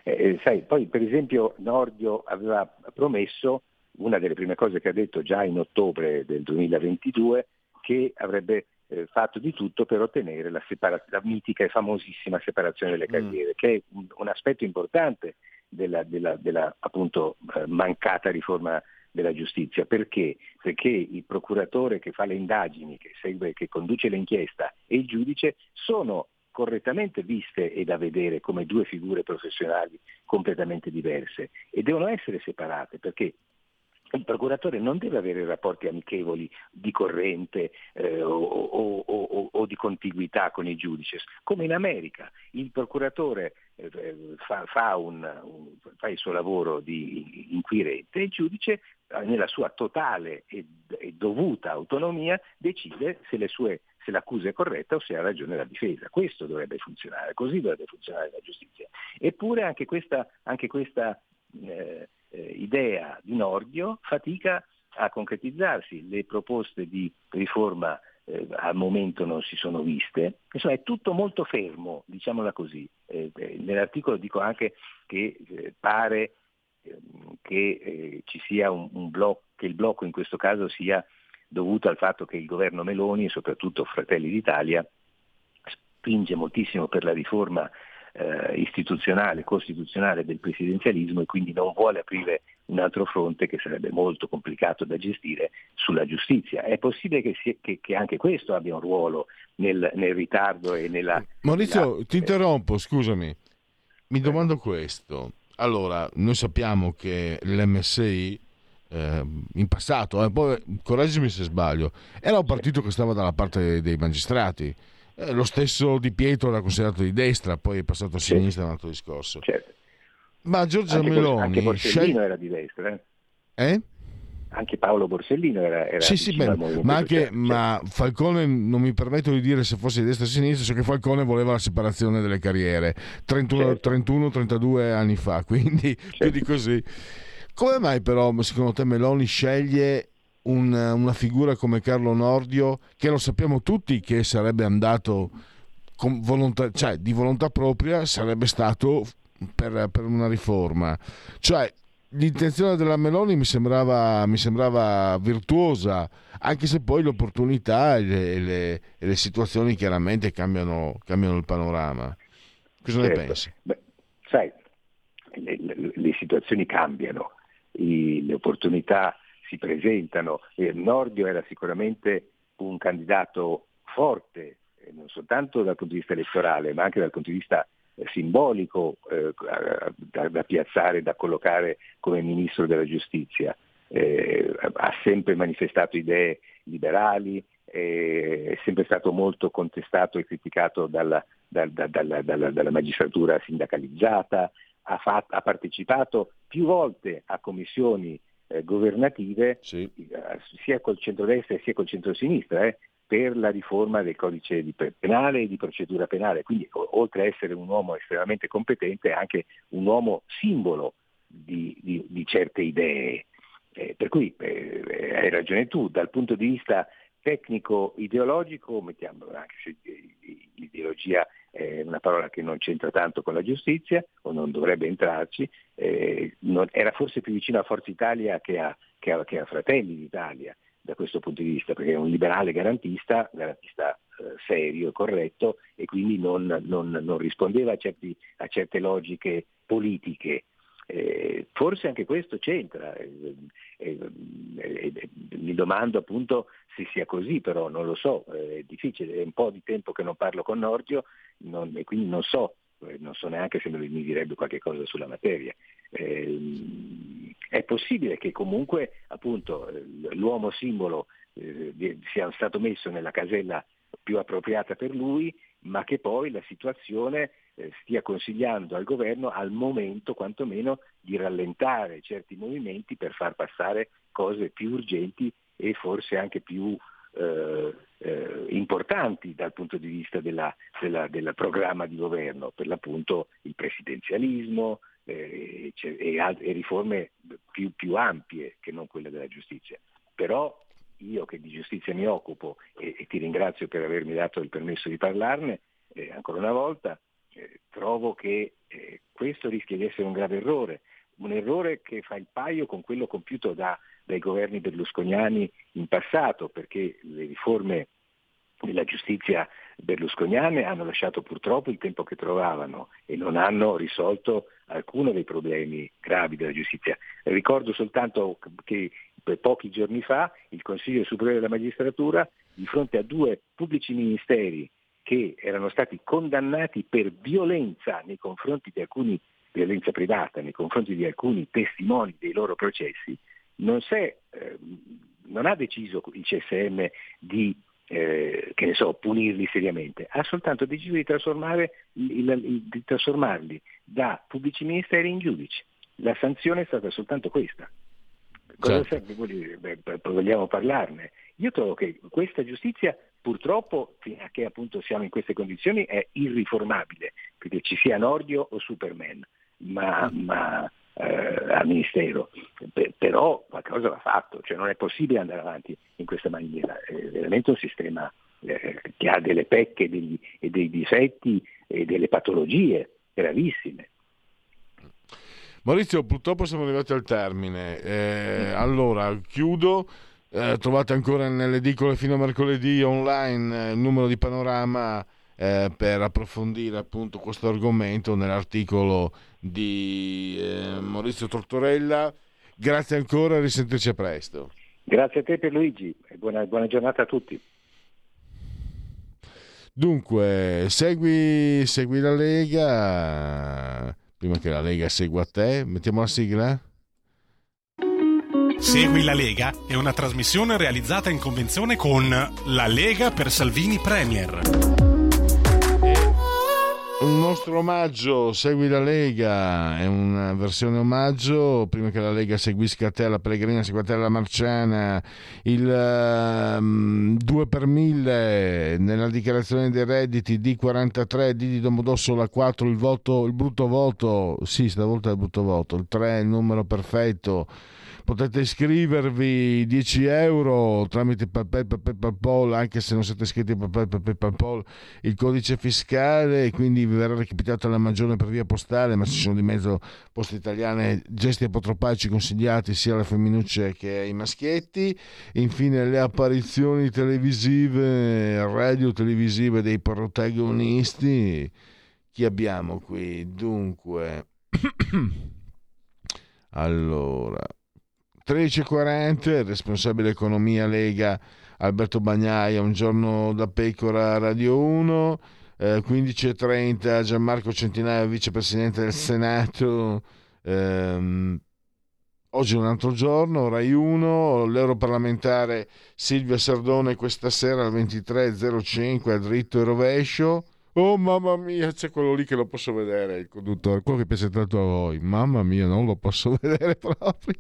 Eh, eh sai, poi per esempio Nordio aveva promesso una delle prime cose che ha detto già in ottobre del 2022 che avrebbe eh, fatto di tutto per ottenere la, separa- la, mitica e famosissima separazione delle mm. carriere, mm. che è un, un, aspetto importante della, della, della appunto, eh, mancata riforma della giustizia. Perché? Perché il procuratore che fa le indagini, che, segue, che conduce l'inchiesta e il giudice sono correttamente viste e da vedere come due figure professionali completamente diverse e devono essere separate perché il procuratore non deve avere rapporti amichevoli di corrente eh, o, o, o, o, di contiguità con i giudici, come in America. Il procuratore eh, fa, fa, un, un, fa, il suo lavoro di inquirente e il giudice, eh, nella sua totale e, e dovuta autonomia, decide se, sue, se, l'accusa è corretta o se ha ragione la difesa. Questo dovrebbe funzionare, così dovrebbe funzionare la giustizia. Eppure anche questa, anche questa eh, idea di Nordio fatica a concretizzarsi. Le proposte di riforma eh, al momento non si sono viste. Insomma è tutto molto fermo, diciamola così. Eh, eh nell'articolo dico anche che eh, pare ehm, che eh, ci sia un, un blocco, che il blocco in questo caso sia dovuto al fatto che il governo Meloni e soprattutto Fratelli d'Italia spinge moltissimo per la riforma eh, istituzionale, costituzionale del presidenzialismo e quindi non vuole aprire un altro fronte che sarebbe molto complicato da gestire sulla giustizia. È possibile che, si, che, che anche questo abbia un ruolo nel, nel ritardo e nella... Maurizio, nella... ti interrompo, scusami. Mi domando questo. Allora, noi sappiamo che l'MSI eh, in passato, eh, poi correggimi se sbaglio, era un partito che stava dalla parte dei magistrati eh, lo stesso Di Pietro era considerato di destra, poi è passato a sinistra, è un altro discorso. Certo. Ma Giorgia anche Meloni... Anche Borsellino scel... era di destra. Eh? eh? Anche Paolo Borsellino era, era sì, sì, bene, ma, anche, certo. ma Falcone non mi permetto di dire se fosse di destra o di sinistra, so che Falcone voleva la separazione delle carriere 31, certo. 31-32 anni fa, quindi certo. più di così. Come mai però secondo te Meloni sceglie un, una figura come Carlo Nordio, che lo sappiamo tutti che sarebbe andato volontà, cioè, di volontà propria, sarebbe stato per, per una riforma. Cioè, l'intenzione della Meloni mi sembrava, mi sembrava, virtuosa, anche se poi l'opportunità e le, le, e le situazioni chiaramente cambiano, cambiano, il panorama. Cosa certo. ne pensi? Beh, sai, le, le, situazioni cambiano, I, le opportunità si presentano. Eh, Nordio era sicuramente un candidato forte, eh, non soltanto dal punto di vista elettorale, ma anche dal punto di vista eh, simbolico eh, da, da, piazzare, da collocare come ministro della giustizia. Eh, ha sempre manifestato idee liberali, eh, è sempre stato molto contestato e criticato dalla, dalla, dalla, dalla magistratura sindacalizzata, ha, fatto, ha, partecipato più volte a commissioni eh, governative sì. eh, sia col centrodestra sia col centrosinistra eh, per la riforma del codice di penale e di procedura penale. Quindi oltre a essere un uomo estremamente competente è anche un uomo simbolo di, di, di certe idee. Eh, per cui eh, hai ragione tu, dal punto di vista tecnico-ideologico, mettiamo anche se l'ideologia è una parola che non c'entra tanto con la giustizia o non dovrebbe entrarci, eh, non, era forse più vicino a Forza Italia che a, che a, che a Fratelli d'Italia da questo punto di vista, perché è un liberale garantista, garantista eh, serio e corretto e quindi non, non, non rispondeva a, certi, a, certe logiche politiche. Eh, forse anche questo c'entra, eh, eh, eh, mi domando appunto se sia così, però non lo so, è difficile, è un po' di tempo che non parlo con Nordio non, e quindi non so, non so neanche se mi direbbe qualche cosa sulla materia. Eh, è possibile che comunque appunto, l'uomo simbolo eh, sia stato messo nella casella più appropriata per lui, ma che poi la situazione eh, stia consigliando al governo al momento quantomeno di rallentare certi movimenti per far passare cose più urgenti e forse anche più eh, eh, importanti dal punto di vista del programma di governo, per l'appunto il presidenzialismo eh, e, e, riforme più, più, ampie che non quelle della giustizia. Però io che di giustizia mi occupo e, e ti ringrazio per avermi dato il permesso di parlarne, eh, ancora una volta, eh, trovo che eh, questo rischia di essere un grave errore, un errore che fa il paio con quello compiuto da, dai governi berlusconiani in passato, perché le riforme della giustizia berlusconiane hanno lasciato purtroppo il tempo che trovavano e non hanno risolto alcuno dei problemi gravi della giustizia. Ricordo soltanto che pochi giorni fa il Consiglio Superiore della Magistratura, di fronte a due pubblici ministeri che erano stati condannati per violenza nei confronti di alcuni, violenza privata, nei confronti di alcuni testimoni dei loro processi, non, eh, non ha deciso il CSM di eh, che ne so, punirli seriamente, ha soltanto deciso di, di trasformarli da pubblici ministeri in giudici. La sanzione è stata soltanto questa. Cosa certo. serve? Vogliamo parlarne. Io trovo che questa giustizia purtroppo, fino a che appunto siamo in queste condizioni, è irriformabile, perché ci sia Nordio o Superman, ma, ma eh, al Ministero. Per, però qualcosa va fatto, cioè non è possibile andare avanti in questa maniera, è veramente un sistema eh, che ha delle pecche degli, e dei difetti e delle patologie gravissime. Maurizio, purtroppo siamo arrivati al termine. Eh, allora, chiudo. Eh, trovate ancora nelle edicole fino a mercoledì online il numero di panorama eh, per approfondire appunto questo argomento nell'articolo di eh, Maurizio Tortorella. Grazie ancora, risentirci a presto. Grazie a te per Luigi e buona, buona giornata a tutti. Dunque, segui, segui la Lega, prima che la Lega segua te, mettiamo la sigla? Segui la Lega è una trasmissione realizzata in convenzione con La Lega per Salvini Premier. Un nostro omaggio, segui la Lega, è una versione omaggio, prima che la Lega seguisca te, la Pellegrina, segua te, la Marciana, il um, 2 per 1000 nella dichiarazione dei redditi D43, D di Domodossola 4, il, voto, il brutto voto, sì stavolta è il brutto voto, il 3 il numero perfetto, potete iscrivervi 10 euro tramite PayPal, anche se non siete iscritti a PayPal, il codice fiscale, quindi vi verrà recapitata la maggiore per via postale, ma ci sono di mezzo poste italiane, gesti apotropaici consigliati sia alle femminucce che ai maschietti. Infine le apparizioni televisive, radio televisive dei protagonisti. Chi abbiamo qui? Dunque... Allora, 13.40, responsabile economia Lega Alberto Bagnaia, un giorno da pecora Radio 1, eh, 15.30 Gianmarco Centinaio, vicepresidente del Senato, ehm, oggi è un altro giorno, Rai 1, l'europarlamentare Silvia Sardone questa sera alle 23.05 a dritto e rovescio, Oh mamma mia, c'è quello lì che lo posso vedere, il conduttore, quello che pensa tanto a voi. Mamma mia, non lo posso vedere proprio.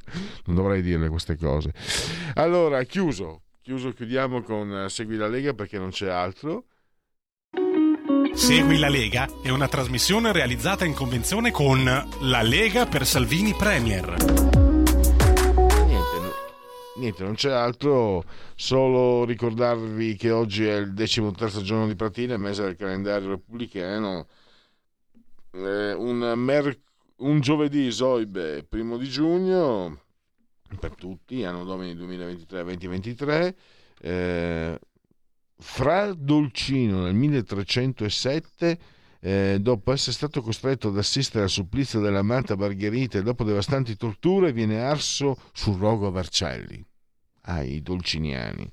Non dovrei dirle queste cose. Allora, chiuso, chiuso, chiudiamo con uh, Segui la Lega perché non c'è altro. Segui la Lega è una trasmissione realizzata in convenzione con La Lega per Salvini Premier niente, non c'è altro, solo ricordarvi che oggi è il decimo terzo giorno di Pratina, mese del calendario repubblicano, eh, un, mer- un, giovedì Soibe, primo di giugno, per tutti, anno domini 2023-2023, eh, fra Dolcino nel 1307 eh, dopo essere stato costretto ad assistere al supplizio dell'amata Margherita e dopo devastanti torture, viene arso sul rogo a Vercelli, ai dolciniani,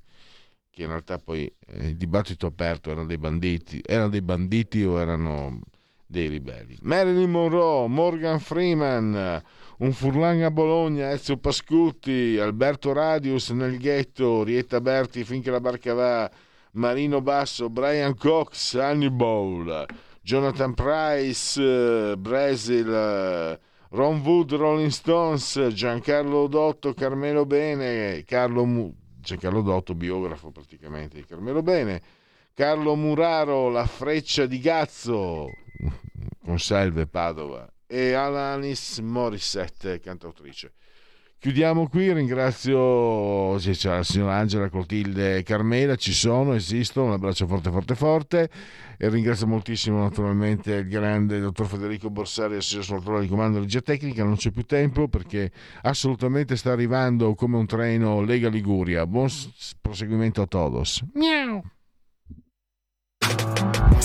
che in realtà poi eh, il dibattito aperto erano dei banditi, erano dei banditi o erano dei ribelli. Marilyn Monroe, Morgan Freeman, un Furlan a Bologna, Ezio Pascutti, Alberto Radius nel ghetto, Rietta Berti finché la barca va, Marino Basso, Brian Cox, Hannibal, Jonathan Price, uh, Brazil, uh, Ron Wood, Rolling Stones, Giancarlo Dotto, Carmelo Bene, Carlo Mu- Giancarlo Dotto, biografo praticamente di Carmelo Bene, Carlo Muraro, La Freccia di Gazzo, con Selve Padova, e Alanis Morissette, cantautrice. Chiudiamo qui, ringrazio sì, c'è la signora Angela, Clotilde e Carmela, ci sono, esistono, un abbraccio forte forte forte e ringrazio moltissimo naturalmente il grande dottor Federico Borsari, assessore sul di comando di regia tecnica, non c'è più tempo perché assolutamente sta arrivando come un treno Lega Liguria. Buon proseguimento a todos. Miau.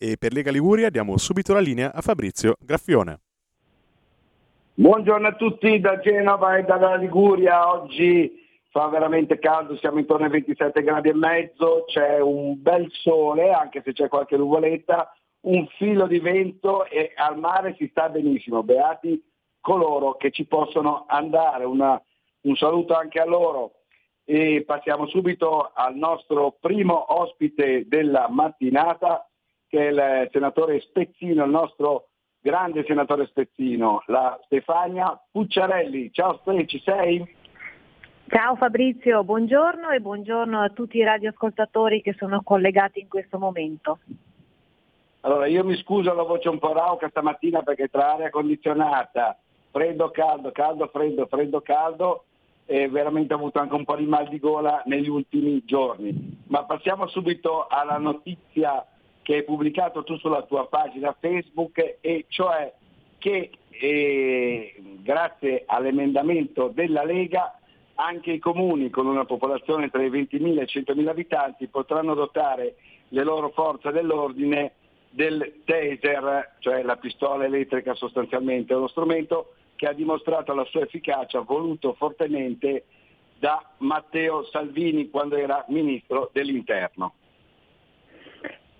E per Lega Liguria diamo subito la linea a Fabrizio Graffione. Buongiorno a tutti da Genova e dalla Liguria. Oggi fa veramente caldo, siamo intorno ai 27 gradi e mezzo, c'è un bel sole, anche se c'è qualche nuvoletta, un filo di vento e al mare si sta benissimo. Beati coloro che ci possono andare. Una, un saluto anche a loro. E passiamo subito al nostro primo ospite della mattinata, che il senatore Spezzino, il nostro grande senatore Spezzino, la Stefania Pucciarelli. Ciao Ste, ci sei? Ciao Fabrizio, buongiorno e buongiorno a tutti i radioascoltatori che sono collegati in questo momento. Allora io mi scuso la voce un po' rauca stamattina perché tra aria condizionata, freddo, caldo, caldo, freddo, freddo, caldo, e veramente ho avuto anche un po' di mal di gola negli ultimi giorni. Ma passiamo subito alla notizia che hai pubblicato tu sulla tua pagina Facebook e cioè che eh, grazie all'emendamento della Lega anche i comuni con una popolazione tra i 20.000 e i 100.000 abitanti potranno dotare le loro forze dell'ordine del taser, cioè la pistola elettrica sostanzialmente, uno strumento che ha dimostrato la sua efficacia voluto fortemente da Matteo Salvini quando era ministro dell'interno.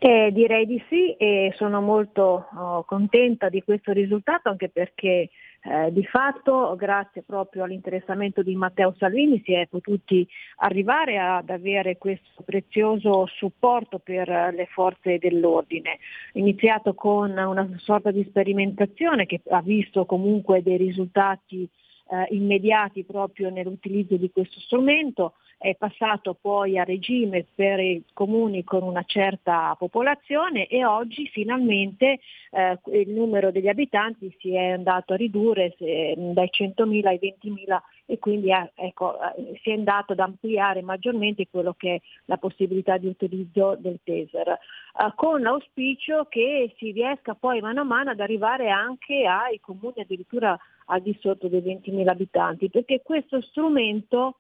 Eh, direi di sì e sono molto oh, contenta di questo risultato anche perché eh, di fatto grazie proprio all'interessamento di Matteo Salvini si è potuti arrivare ad avere questo prezioso supporto per le forze dell'ordine, iniziato con una sorta di sperimentazione che ha visto comunque dei risultati eh, immediati proprio nell'utilizzo di questo strumento, è passato poi a regime per i comuni con una certa popolazione e oggi finalmente eh, il numero degli abitanti si è andato a ridurre se, dai 100.000 ai 20.000 e quindi eh, ecco, eh, si è andato ad ampliare maggiormente quello che è la possibilità di utilizzo del taser, eh, con l'auspicio che si riesca poi mano a mano ad arrivare anche ai comuni addirittura al di sotto dei 20.000 abitanti, perché questo strumento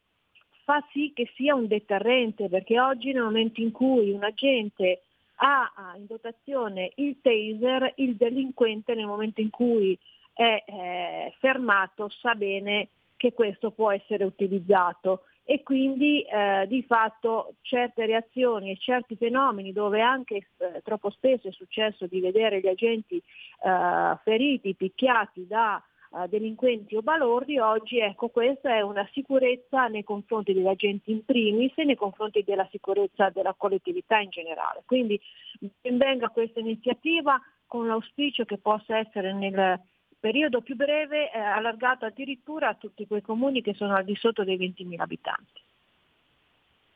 fa sì che sia un deterrente, perché oggi nel momento in cui un agente ha in dotazione il taser, il delinquente nel momento in cui è eh, fermato sa bene che questo può essere utilizzato. E quindi eh, di fatto certe reazioni e certi fenomeni dove anche eh, troppo spesso è successo di vedere gli agenti eh, feriti, picchiati da delinquenti o balordi, oggi ecco questa è una sicurezza nei confronti degli agenti in primis e nei confronti della sicurezza della collettività in generale. Quindi ben venga questa iniziativa con l'auspicio che possa essere nel periodo più breve eh, allargato addirittura a tutti quei comuni che sono al di sotto dei 20.000 abitanti.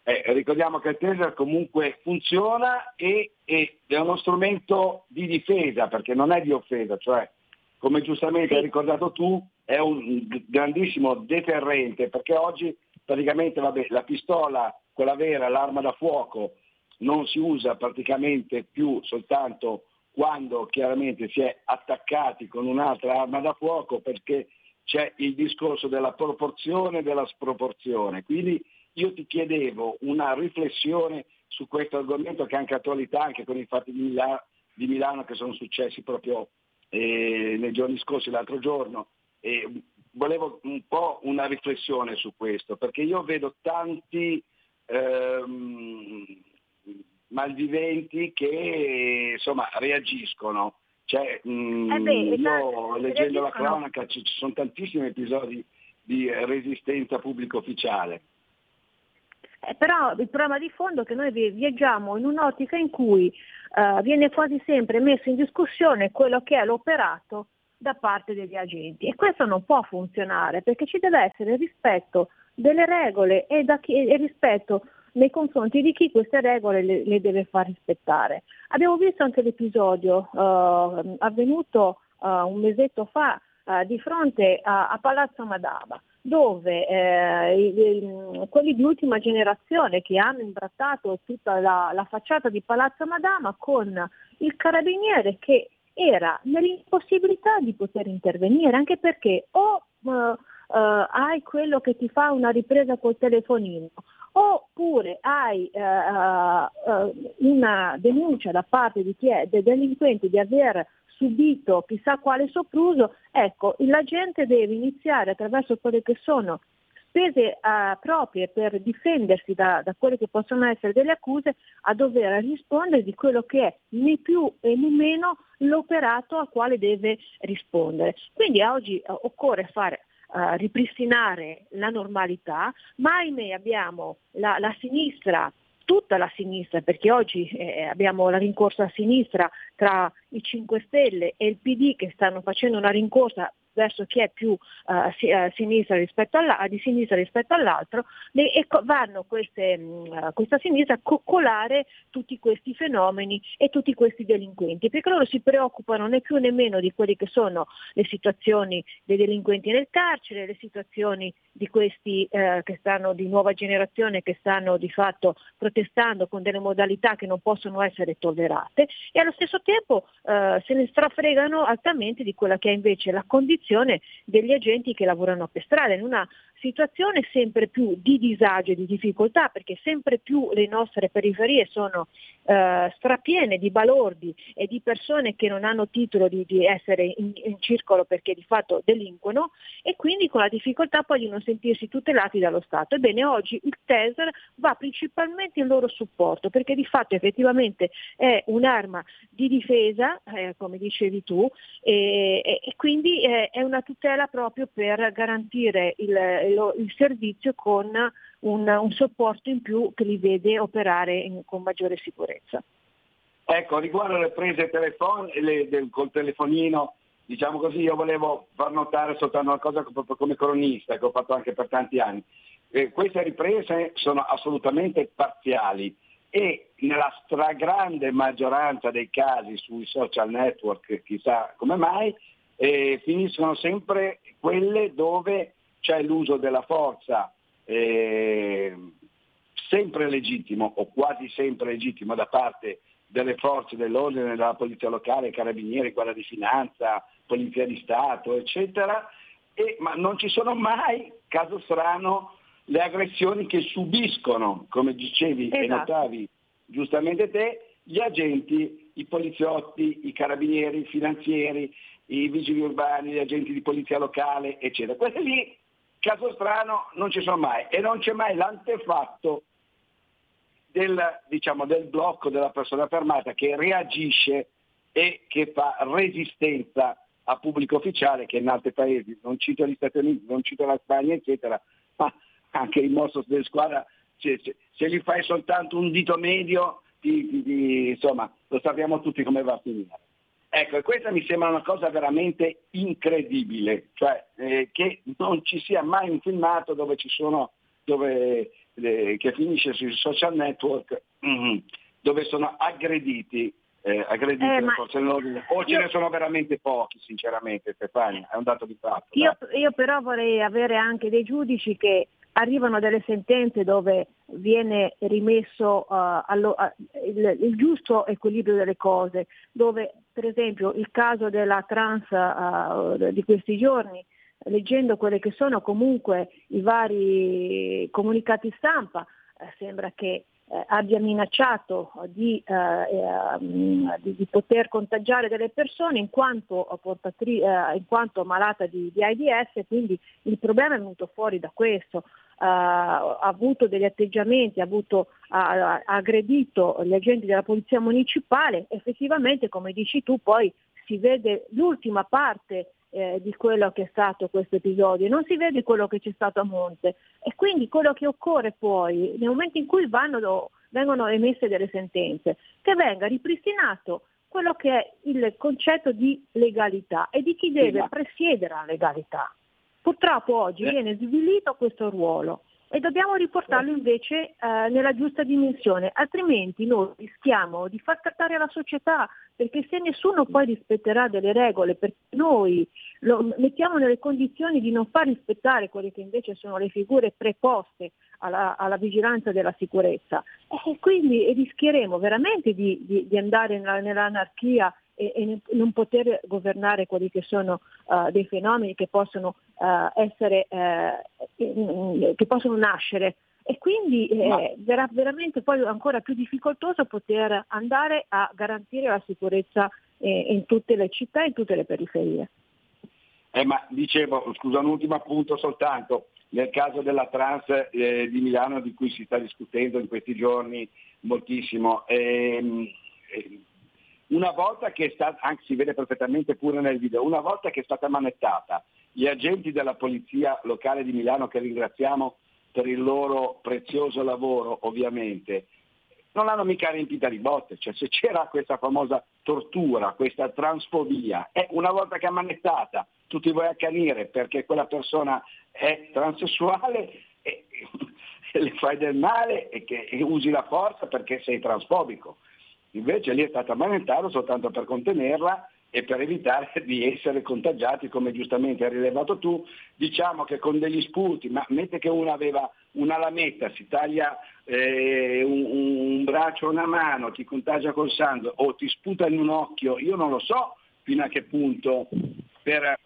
Eh, ricordiamo che il taser comunque funziona e, e, è uno strumento di difesa perché non è di offesa, cioè come giustamente hai ricordato tu, è un grandissimo deterrente perché oggi praticamente vabbè, la pistola, quella vera, l'arma da fuoco, non si usa praticamente più soltanto quando chiaramente si è attaccati con un'altra arma da fuoco perché c'è il discorso della proporzione e della sproporzione. Quindi io ti chiedevo una riflessione su questo argomento che è anche attualità, anche con i fatti di Milano, di Milano che sono successi proprio eh, nei giorni scorsi, l'altro giorno, eh, volevo un po' una riflessione su questo, perché io vedo tanti ehm, malviventi che insomma reagiscono. Cioè, mh, Eh beh, io esatto, leggendo la cronaca ci, ci sono tantissimi episodi di resistenza pubblico ufficiale. Eh, però il problema di fondo è che noi vi- viaggiamo in un'ottica in cui eh, viene quasi sempre messo in discussione quello che è l'operato da parte degli agenti e questo non può funzionare perché ci deve essere rispetto delle regole e, chi- e rispetto nei confronti di chi queste regole le, le deve far rispettare. Abbiamo visto anche l'episodio eh, avvenuto eh, un mesetto fa eh, di fronte a, a Palazzo Madama dove eh, i- i- quelli di ultima generazione che hanno imbrattato tutta la, la facciata di Palazzo Madama con il carabiniere che era nell'impossibilità di poter intervenire, anche perché o eh, eh, hai quello che ti fa una ripresa col telefonino, oppure hai eh, eh, una denuncia da parte di chi è del delinquente di aver subito chissà quale sopruso, ecco, la gente deve iniziare attraverso quelle che sono spese eh, proprie per difendersi da, da quelle che possono essere delle accuse a dover rispondere di quello che è né più e né meno l'operato al quale deve rispondere. Quindi oggi eh, occorre fare eh, ripristinare la normalità, ma ahimè abbiamo la, la sinistra tutta la sinistra, perché oggi eh, abbiamo la rincorsa a sinistra tra i 5 Stelle e il PD che stanno facendo una rincorsa verso chi è più eh, eh, sinistra rispetto alla- di sinistra rispetto all'altro e vanno queste, mh, questa sinistra a coccolare tutti questi fenomeni e tutti questi delinquenti, perché loro si preoccupano né più né meno di quelle che sono le situazioni dei delinquenti nel carcere, le situazioni di questi eh, che stanno di nuova generazione che stanno di fatto protestando con delle modalità che non possono essere tollerate e allo stesso tempo eh, se ne strafregano altamente di quella che è invece la condizione degli agenti che lavorano per strada. In una situazione sempre più di disagio e di difficoltà perché sempre più le nostre periferie sono eh, strapiene di balordi e di persone che non hanno titolo di, di essere in, in circolo perché di fatto delinquono e quindi con la difficoltà poi di non sentirsi tutelati dallo Stato. Ebbene oggi il TESR va principalmente in loro supporto perché di fatto effettivamente è un'arma di difesa, eh, come dicevi tu, e, e- e quindi eh, è una tutela proprio per garantire il, lo- il servizio con un, un supporto in più che li vede operare in- con maggiore sicurezza. Ecco, riguardo alle prese telefon- le- del- col telefonino, diciamo così, io volevo far notare soltanto una cosa proprio come cronista, che ho fatto anche per tanti anni. Eh, queste riprese sono assolutamente parziali e nella stragrande maggioranza dei casi sui social network, chissà come mai, eh, finiscono sempre quelle dove c'è l'uso della forza eh, sempre legittimo o quasi sempre legittimo da parte delle forze dell'ordine, della polizia locale, carabinieri, guardia di finanza, polizia di Stato, eccetera, e- ma non ci sono mai, caso strano, le aggressioni che subiscono, come dicevi e Esatto. notavi giustamente te, gli agenti, i poliziotti, i carabinieri, i finanzieri, i vigili urbani, gli agenti di polizia locale, eccetera. Questi lì, caso strano, non ci sono mai e non c'è mai l'antefatto del, diciamo, del blocco della persona fermata che reagisce e che fa resistenza a pubblico ufficiale che in altri paesi, non cito gli Stati Uniti, non cito la Spagna, eccetera, ma anche il nostro di squadra, se, se- se gli fai soltanto un dito medio, ti- ti- ti- insomma, lo sappiamo tutti come va a finire. Ecco, e questa mi sembra una cosa veramente incredibile, cioè eh, che non ci sia mai un filmato dove ci sono, dove, eh, che finisce sui social network, mhm, dove sono aggrediti, eh, aggrediti Eh, ma o ce io- ne sono veramente pochi, sinceramente, Stefania, è un dato di fatto. Io, io però vorrei avere anche dei giudici che arrivano delle sentenze dove viene rimesso eh, allo- a- il, il giusto equilibrio delle cose, dove per esempio il caso della trans eh, di questi giorni, leggendo quelli che sono comunque i vari comunicati stampa, eh, sembra che abbia minacciato di, eh, ehm, di, di, poter contagiare delle persone in quanto, portatri- in quanto malata di, di, AIDS, quindi il problema è venuto fuori da questo. Ha avuto degli atteggiamenti, ha, avuto, ha, ha aggredito gli agenti della polizia municipale, effettivamente come dici tu poi si vede l'ultima parte eh, di quello che è stato questo episodio, non si vede quello che c'è stato a monte e quindi quello che occorre poi nel momento in cui vanno, vengono emesse delle sentenze, che venga ripristinato quello che è il concetto di legalità e di chi deve presiedere la legalità. Purtroppo oggi viene svilito questo ruolo e dobbiamo riportarlo invece eh, nella giusta dimensione, altrimenti noi rischiamo di far trattare la società, perché se nessuno poi rispetterà delle regole, perché noi lo mettiamo nelle condizioni di non far rispettare quelle che invece sono le figure preposte alla, alla vigilanza della sicurezza, e quindi rischieremo veramente di, di, di andare nella, nell'anarchia e, e, non poter governare quelli che sono uh, dei fenomeni che possono, uh, essere, uh, che possono nascere e quindi eh, verrà veramente poi ancora più difficoltoso poter andare a garantire la sicurezza eh, in tutte le città e in tutte le periferie. Eh, ma dicevo, scusa un ultimo appunto soltanto, nel caso della trans di Milano di cui si sta discutendo in questi giorni moltissimo, ehm, eh, una volta che è stata, anche si vede perfettamente pure nel video, una volta che è stata manettata, gli agenti della polizia locale di Milano, che ringraziamo per il loro prezioso lavoro ovviamente, non l'hanno mica riempita di botte, cioè se c'era questa famosa tortura, questa transfobia, eh, una volta che è manettata tu ti vuoi accanire perché quella persona è transessuale e, e le fai del male e, che, e usi la forza perché sei transfobico. Invece lì è stata manettata soltanto per contenerla e per evitare di essere contagiati, come giustamente hai rilevato tu, diciamo che con degli sputi, ma mette che uno aveva una lametta, si taglia eh, un, un, braccio o una mano, ti contagia col sangue o ti sputa in un occhio, io non lo so fino a che punto per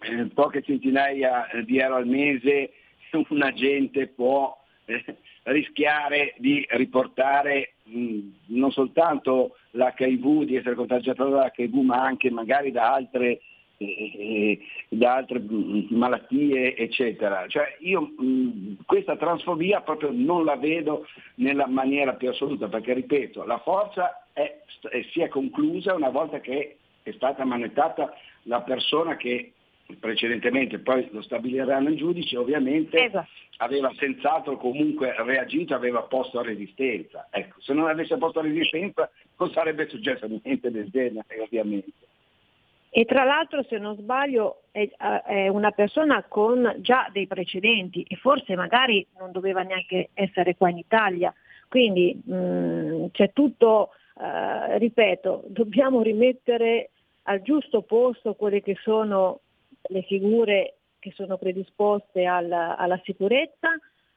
eh, poche centinaia di euro al mese un agente può eh, rischiare di riportare mh, non soltanto l'HIV, di essere contagiato dall'HIV, ma anche magari da altre, eh, da altre mh, malattie, eccetera. Cioè io mh, questa transfobia proprio non la vedo nella maniera più assoluta, perché ripeto, la forza è, è, si è conclusa una volta che è stata manettata la persona che precedentemente, poi lo stabiliranno i giudici, ovviamente esatto. Aveva senz'altro comunque reagito, aveva posto a resistenza. Ecco, se non avesse posto a resistenza non sarebbe successo niente del genere, ovviamente. E tra l'altro, se non sbaglio, è, è, una persona con già dei precedenti e forse magari non doveva neanche essere qua in Italia. Quindi mh, mm, c'è tutto, eh, ripeto, dobbiamo rimettere al giusto posto quelle che sono le figure che sono predisposte alla, alla sicurezza,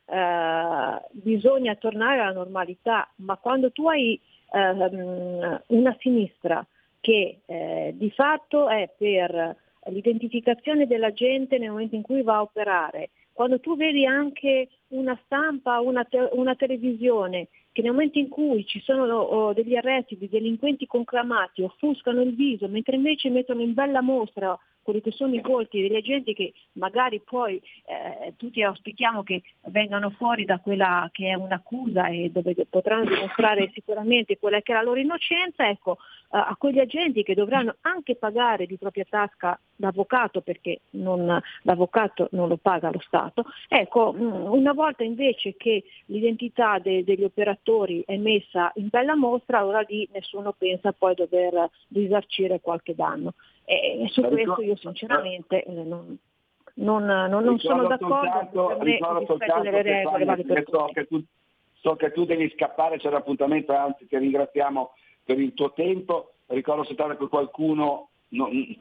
eh, bisogna tornare alla normalità, ma quando tu hai eh, una sinistra che eh, di fatto è per l'identificazione della gente nel momento in cui va a operare, quando tu vedi anche una stampa, una, te- una televisione che nel momento in cui ci sono oh, degli arresti di delinquenti conclamati offuscano il viso, mentre invece mettono in bella mostra quelli che sono i volti degli agenti che magari poi eh, tutti auspichiamo che vengano fuori da quella che è un'accusa e dove potranno dimostrare sicuramente quella che è la loro innocenza, ecco, eh, a quegli agenti che dovranno anche pagare di propria tasca l'avvocato perché non, l'avvocato non lo paga lo Stato, ecco, mm, una volta invece che l'identità de, degli operatori è messa in bella mostra, allora lì nessuno pensa poi dover risarcire qualche danno. E su questo io sinceramente eh, non, non, non, non sono d'accordo, me il rispetto delle regole vale per so che, tu, so che tu devi scappare, c'è l'appuntamento, anzi ti ringraziamo per il tuo tempo, ricordo soltanto che qualcuno non,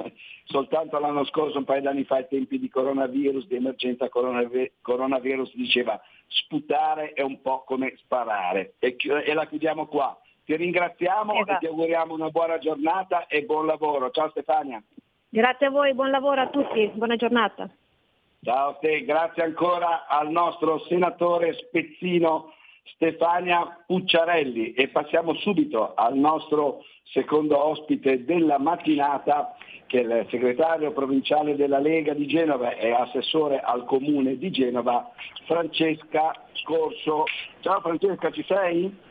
soltanto l'anno scorso, un paio d'anni fa, ai tempi di coronavirus, di emergenza coronavirus, diceva sputare è un po' come sparare e, e la chiudiamo qua. Ti ringraziamo esatto. e ti auguriamo una buona giornata e buon lavoro. Ciao Stefania. Grazie a voi, buon lavoro a tutti, buona giornata. Ciao a te, grazie ancora al nostro senatore Spezzino Stefania Pucciarelli e passiamo subito al nostro secondo ospite della mattinata che è il segretario provinciale della Lega di Genova e assessore al comune di Genova, Francesca Scorso. Ciao Francesca, ci sei?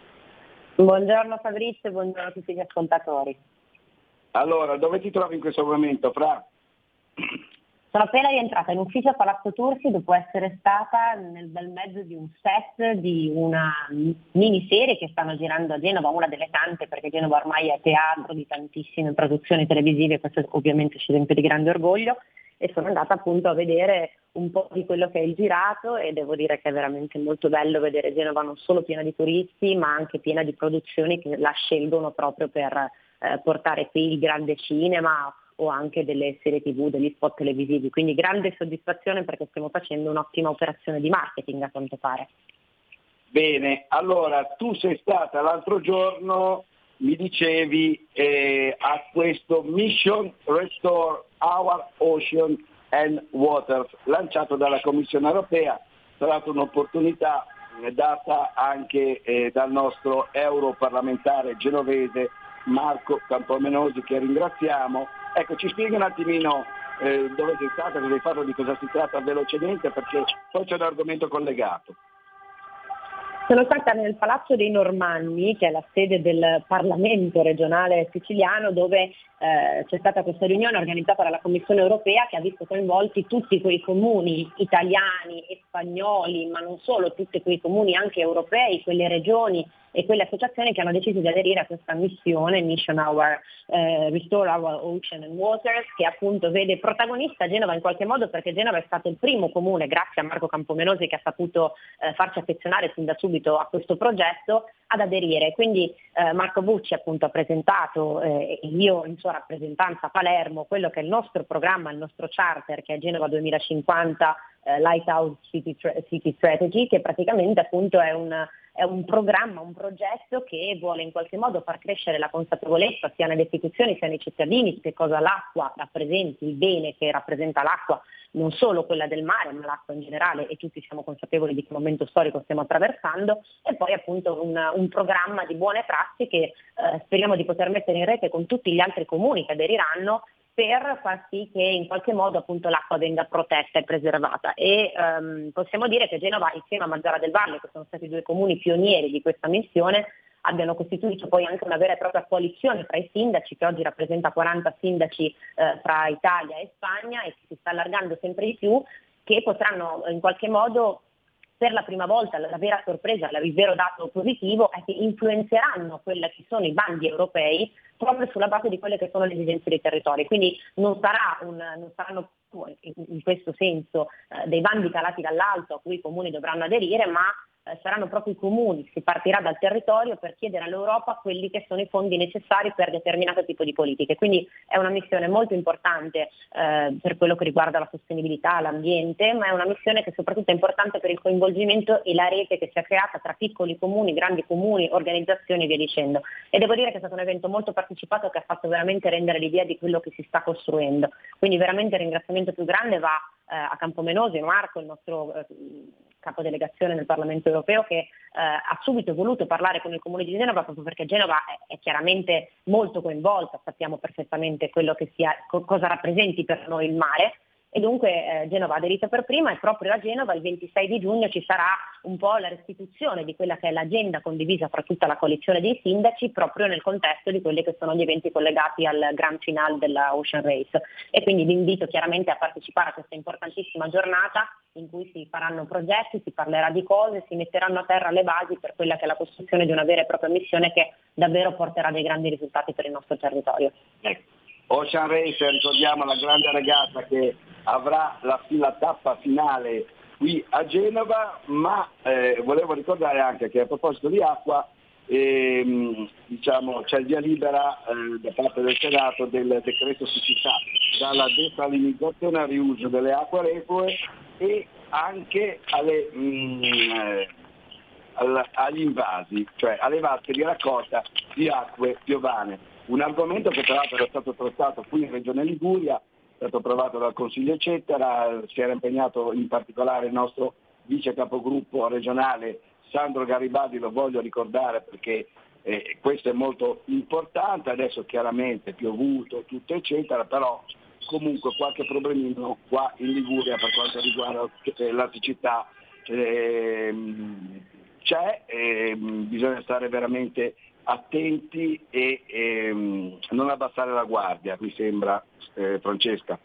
Buongiorno Fabrizio e buongiorno a tutti gli ascoltatori. Allora, dove ti trovi in questo momento, Fra? Sono appena rientrata in ufficio a Palazzo Tursi dopo essere stata nel bel mezzo di un set di una miniserie che stanno girando a Genova, una delle tante perché Genova ormai è teatro di tantissime produzioni televisive, questo ovviamente ci riempie di grande orgoglio e sono andata appunto a vedere un po' di quello che è il girato e devo dire che è veramente molto bello vedere Genova non solo piena di turisti ma anche piena di produzioni che la scelgono proprio per eh, portare qui il grande cinema o anche delle serie tv, degli spot televisivi. Quindi grande soddisfazione perché stiamo facendo un'ottima operazione di marketing a quanto pare. Bene, allora tu sei stata l'altro giorno, mi dicevi, eh, a questo Mission Restore Our Ocean and Waters, lanciato dalla Commissione europea, è stata un'opportunità eh, data anche eh, dal nostro europarlamentare genovese Marco Campomenosi che ringraziamo. Ecco, ci spieghi un attimino eh, dove sei stata, cosa hai fatto, di cosa si tratta velocemente, perché poi c'è un argomento collegato. Sono stata nel Palazzo dei Normanni, che è la sede del Parlamento regionale siciliano, dove eh, c'è stata questa riunione organizzata dalla Commissione europea che ha visto coinvolti tutti quei comuni italiani e spagnoli, ma non solo, tutti quei comuni anche europei, quelle regioni e quelle associazioni che hanno deciso di aderire a questa missione, Mission Our eh, Restore Our Ocean and Waters, che appunto vede protagonista Genova in qualche modo perché Genova è stato il primo comune, grazie a Marco Campomenosi che ha saputo eh, farci affezionare fin da subito a questo progetto, ad aderire. Quindi eh, Marco Bucci appunto ha presentato eh, io in sua rappresentanza a Palermo quello che è il nostro programma, il nostro charter che è Genova 2050 eh, Lighthouse City, City Strategy, che praticamente appunto è un è un programma, un progetto che vuole in qualche modo far crescere la consapevolezza sia nelle istituzioni sia nei cittadini di che cosa l'acqua rappresenti, il bene che rappresenta l'acqua, non solo quella del mare, ma l'acqua in generale e tutti siamo consapevoli di che momento storico stiamo attraversando e poi appunto un, un programma di buone prassi che eh, speriamo di poter mettere in rete con tutti gli altri comuni che aderiranno per far sì che in qualche modo appunto, l'acqua venga protetta e preservata. E um, possiamo dire che Genova insieme a Mazzara del Valle, che sono stati due comuni pionieri di questa missione, abbiano costituito poi anche una vera e propria coalizione tra i sindaci, che oggi rappresenta 40 sindaci eh, tra Italia e Spagna e che si sta allargando sempre di più, che potranno in qualche modo per la prima volta la, vera sorpresa, il vero dato positivo è che influenzeranno quelli che sono i bandi europei proprio sulla base di quelle che sono le esigenze dei territori. Quindi non, sarà un, non saranno in questo senso eh, dei bandi calati dall'alto a cui i comuni dovranno aderire, ma eh, saranno proprio i comuni, si partirà dal territorio per chiedere all'Europa quelli che sono i fondi necessari per determinato tipo di politiche. Quindi è una missione molto importante eh, per quello che riguarda la sostenibilità, l'ambiente, ma è una missione che soprattutto è importante per il coinvolgimento e la rete che si è creata tra piccoli comuni, grandi comuni, organizzazioni e via dicendo. E devo dire che è stato un evento molto partecipato che ha fatto veramente rendere l'idea di quello che si sta costruendo. Quindi veramente il ringraziamento più grande va eh, a Campomenosi, Marco, il nostro eh, capodelegazione nel Parlamento europeo che eh, ha subito voluto parlare con il Comune di Genova proprio perché Genova è, è chiaramente molto coinvolta, sappiamo perfettamente sia, co- cosa rappresenti per noi il mare e dunque eh, Genova ha aderito per prima e proprio a Genova il 26 di giugno ci sarà un po' la restituzione di quella che è l'agenda condivisa fra tutta la coalizione dei sindaci proprio nel contesto di quelli che sono gli eventi collegati al Grand Final della Ocean Race e quindi vi invito chiaramente a partecipare a questa importantissima giornata in cui si faranno progetti, si parlerà di cose, si metteranno a terra le basi per quella che è la costruzione di una vera e propria missione che davvero porterà dei grandi risultati per il nostro territorio. Ecco. Ocean Race, ricordiamo la grande regata che avrà la, la tappa finale qui a Genova, ma eh, volevo ricordare anche che a proposito di acqua ehm, diciamo, c'è il via libera eh, da parte del Senato del decreto siccità, dalla desalinizzazione al riuso delle acque reflue e anche alle, mh, mm, eh, agli invasi, cioè alle vasche di raccolta di acque piovane un argomento che tra l'altro era stato trattato qui in Regione Liguria, è stato approvato dal Consiglio eccetera, si era impegnato in particolare il nostro vice capogruppo regionale Sandro Garibaldi lo voglio ricordare perché eh, questo è molto importante, adesso chiaramente è piovuto, tutto eccetera, però comunque qualche problemino qua in Liguria per quanto riguarda eh, la siccità eh, c'è, eh, bisogna stare veramente attenti e ehm, non abbassare la guardia, mi sembra eh, Francesca.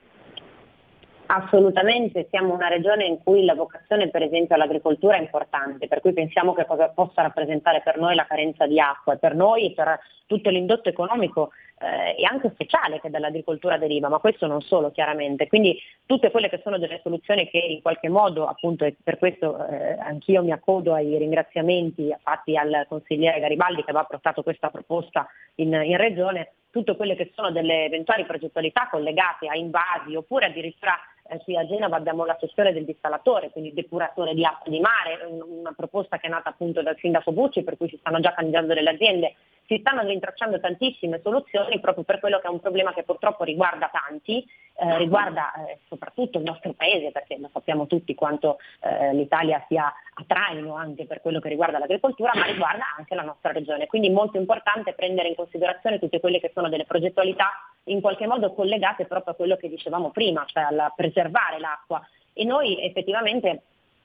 Assolutamente, siamo una regione in cui la vocazione per esempio all'agricoltura è importante, per cui pensiamo che cosa possa rappresentare per noi la carenza di acqua per noi e per tutto l'indotto economico eh, e anche sociale che dall'agricoltura deriva, ma questo non solo chiaramente. Quindi tutte quelle che sono delle soluzioni che in qualche modo, appunto, e per questo eh, anch'io mi accodo ai ringraziamenti fatti al consigliere Garibaldi che aveva portato questa proposta in, in regione, tutte quelle che sono delle eventuali progettualità collegate a invasi oppure addirittura eh, qui a Genova abbiamo la questione del dissalatore, quindi depuratore di acqua di mare, una proposta che è nata appunto dal sindaco Bucci per cui si stanno già candidando delle aziende. Si stanno rintracciando tantissime soluzioni proprio per quello che è un problema che purtroppo riguarda tanti, eh, riguarda eh, soprattutto il nostro paese, perché lo sappiamo tutti quanto eh, l'Italia sia a traino anche per quello che riguarda l'agricoltura, ma riguarda anche la nostra regione. Quindi è molto importante prendere in considerazione tutte quelle che sono delle progettualità in qualche modo collegate proprio a quello che dicevamo prima, cioè a preservare l'acqua. E noi effettivamente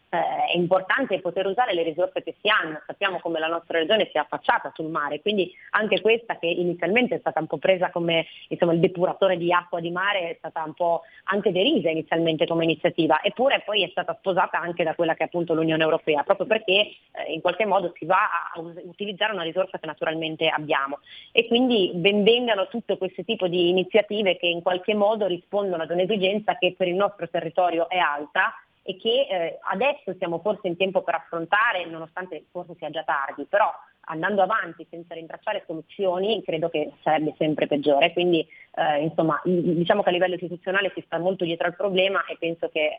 eh, è importante poter usare le risorse che si hanno, sappiamo come la nostra regione sia affacciata sul mare, quindi anche questa che inizialmente è stata un po' presa come insomma, il depuratore di acqua di mare è stata un po' anche derisa inizialmente come iniziativa, eppure poi è stata sposata anche da quella che è appunto l'Unione Europea, proprio perché eh, in qualche modo si va a utilizzare una risorsa che naturalmente abbiamo. E quindi benvengano tutto questo tipo di iniziative che in qualche modo rispondono ad un'esigenza che per il nostro territorio è alta e che eh, adesso siamo forse in tempo per affrontare, nonostante forse sia già tardi, però andando avanti senza rintracciare soluzioni credo che sarebbe sempre peggiore. Quindi eh, insomma diciamo che a livello istituzionale si sta molto dietro al problema e penso che eh,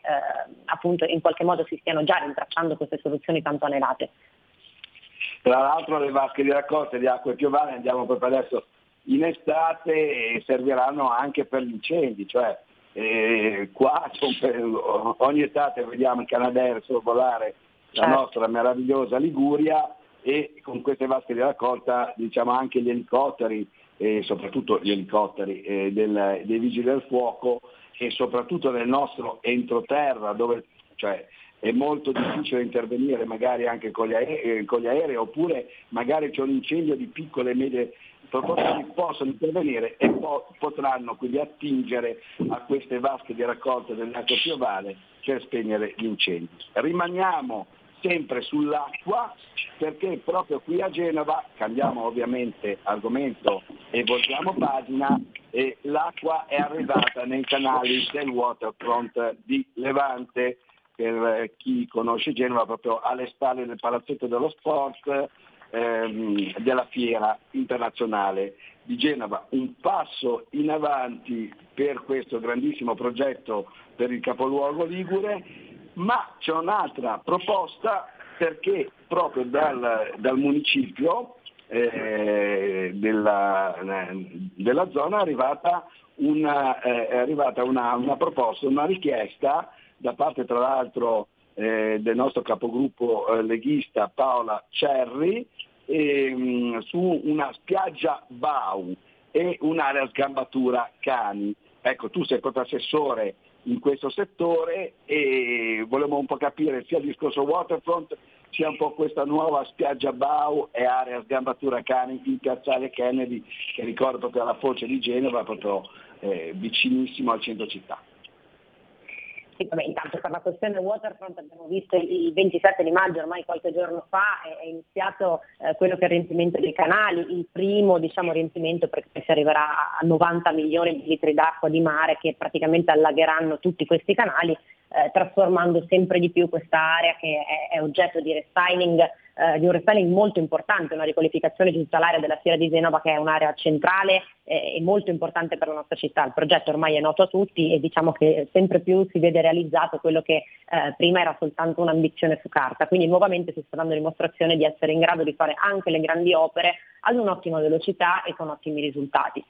appunto in qualche modo si stiano già rintracciando queste soluzioni tanto anelate. Tra l'altro le vasche di raccolta di acque piovane andiamo proprio adesso in estate e serviranno anche per gli incendi, cioè e qua ogni estate vediamo il Canadair sorvolare la certo. nostra meravigliosa Liguria e con queste vasche di raccolta diciamo anche gli elicotteri, e soprattutto gli elicotteri eh, del, dei vigili del fuoco e soprattutto nel nostro entroterra dove cioè, è molto difficile intervenire magari anche con gli, aerei, con gli aerei oppure magari c'è un incendio di piccole e medie possono intervenire e po- potranno quindi attingere a queste vasche di raccolta dell'acqua piovale per spegnere gli incendi. Rimaniamo sempre sull'acqua perché proprio qui a Genova, cambiamo ovviamente argomento e volgiamo pagina, e l'acqua è arrivata nei canali del waterfront di Levante, per chi conosce Genova proprio alle spalle del palazzetto dello sport, ehm, della fiera internazionale di Genova, un passo in avanti per questo grandissimo progetto per il capoluogo Ligure, ma c'è un'altra proposta perché proprio dal, dal municipio eh, della, della, zona è arrivata, una, eh, è arrivata una, una proposta, una richiesta da parte tra l'altro eh, del nostro capogruppo eh, leghista Paola Cerri ehm, su una spiaggia Bau e un'area sgambatura cani. Ecco, tu sei proprio assessore in questo settore e volevo un po' capire sia il discorso waterfront sia un po' questa nuova spiaggia Bau e area sgambatura cani in piazzale Kennedy che ricordo proprio alla foce di Genova, proprio eh, vicinissimo al centro città. Sì, vabbè, intanto per la questione waterfront abbiamo visto il 27 di maggio, ormai qualche giorno fa, è, iniziato eh, quello che è il riempimento dei canali, il primo diciamo, riempimento perché si arriverà a 90 milioni di litri d'acqua di mare che praticamente allagheranno tutti questi canali eh, trasformando sempre di più questa area che è, è oggetto di restyling, eh, di un restyling molto importante, una riqualificazione di tutta l'area della Sierra di Genova che è un'area centrale eh, e molto importante per la nostra città. Il progetto ormai è noto a tutti e diciamo che sempre più si vede realizzato quello che eh, prima era soltanto un'ambizione su carta. Quindi nuovamente si sta dando dimostrazione di essere in grado di fare anche le grandi opere ad un'ottima velocità e con ottimi risultati.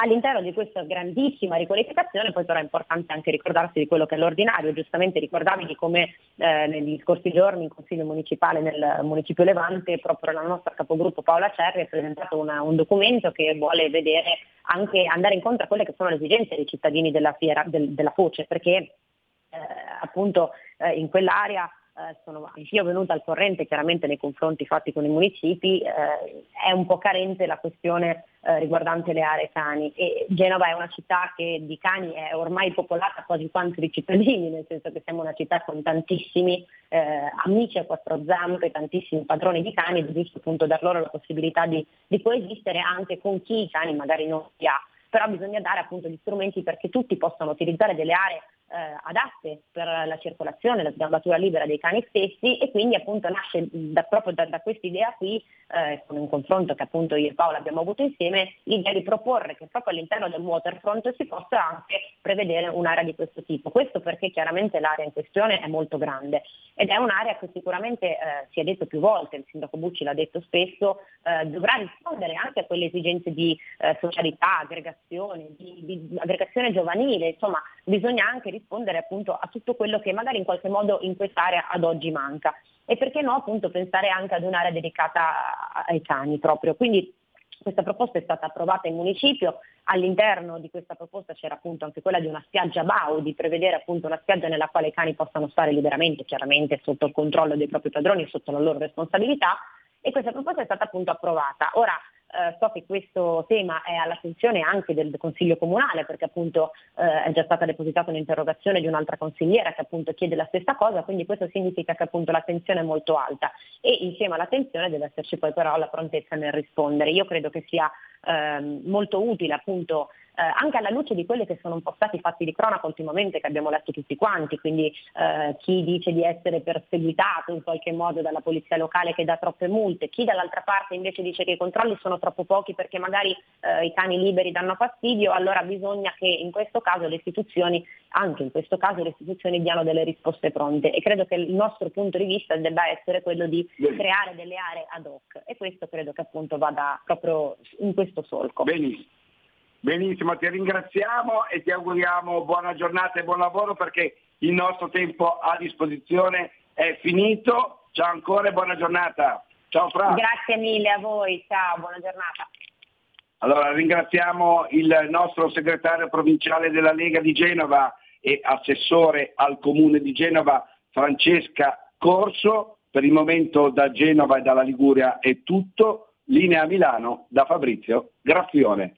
All'interno di questa grandissima riqualificazione poi però è importante anche ricordarsi di quello che è l'ordinario, giustamente ricordavi di come eh, negli scorsi giorni in Consiglio Municipale nel Municipio Levante proprio la nostra capogruppo Paola Cerri ha presentato una, un documento che vuole vedere anche andare incontro a quelle che sono le esigenze dei cittadini della, fiera, del, della Foce, perché eh, appunto eh, in quell'area eh, sono anch'io venuta al corrente chiaramente nei confronti fatti con i municipi, eh, è un po' carente la questione eh, riguardante le aree cani. E Genova è una città che di cani è ormai popolata quasi quanto di cittadini, nel senso che siamo una città con tantissimi eh, amici a quattro zampe, tantissimi padroni di cani è giusto appunto dar loro la possibilità di, di coesistere anche con chi i cani magari non li ha però bisogna dare appunto gli strumenti perché tutti possano utilizzare delle aree eh, adatte per la circolazione, la gambatura libera dei cani stessi e quindi appunto nasce da, proprio da, da questa idea qui, eh, con un confronto che appunto io e Paola abbiamo avuto insieme, l'idea di proporre che proprio all'interno del waterfront si possa anche prevedere un'area di questo tipo. Questo perché chiaramente l'area in questione è molto grande ed è un'area che sicuramente eh, si è detto più volte, il sindaco Bucci l'ha detto spesso, eh, dovrà rispondere anche a quelle esigenze di eh, socialità, aggregazione, di, di aggregazione giovanile, insomma bisogna anche rispondere appunto a tutto quello che magari in qualche modo in quest'area ad oggi manca. E perché no appunto pensare anche ad un'area dedicata ai cani proprio. Quindi questa proposta è stata approvata in municipio, all'interno di questa proposta c'era appunto anche quella di una spiaggia BAU, di prevedere appunto una spiaggia nella quale i cani possano stare liberamente, chiaramente sotto il controllo dei propri padroni e sotto la loro responsabilità e questa proposta è stata appunto approvata. Ora eh, so che questo tema è all'attenzione anche del Consiglio Comunale perché appunto eh, è già stata depositata un'interrogazione di un'altra consigliera che appunto chiede la stessa cosa, quindi questo significa che appunto l'attenzione è molto alta e insieme all'attenzione deve esserci poi però la prontezza nel rispondere. Io credo che sia eh, molto utile appunto eh, anche alla luce di quelli che sono un po' stati fatti di cronaca ultimamente che abbiamo letto tutti quanti, quindi eh, chi dice di essere perseguitato in qualche modo dalla polizia locale che dà troppe multe, chi dall'altra parte invece dice che i controlli sono troppo pochi perché magari eh, i cani liberi danno fastidio, allora bisogna che in questo caso le istituzioni, anche in questo caso le istituzioni diano delle risposte pronte e credo che il nostro punto di vista debba essere quello di creare delle aree ad hoc e questo credo che appunto vada proprio in questo solco. Benissimo. Benissimo, ti ringraziamo e ti auguriamo buona giornata e buon lavoro perché il nostro tempo a disposizione è finito. Ciao ancora e buona giornata. Ciao Fra. Grazie mille a voi, ciao, buona giornata. Allora ringraziamo il nostro segretario provinciale della Lega di Genova e assessore al comune di Genova Francesca Corso. Per il momento da Genova e dalla Liguria è tutto. Linea Milano da Fabrizio Graffione.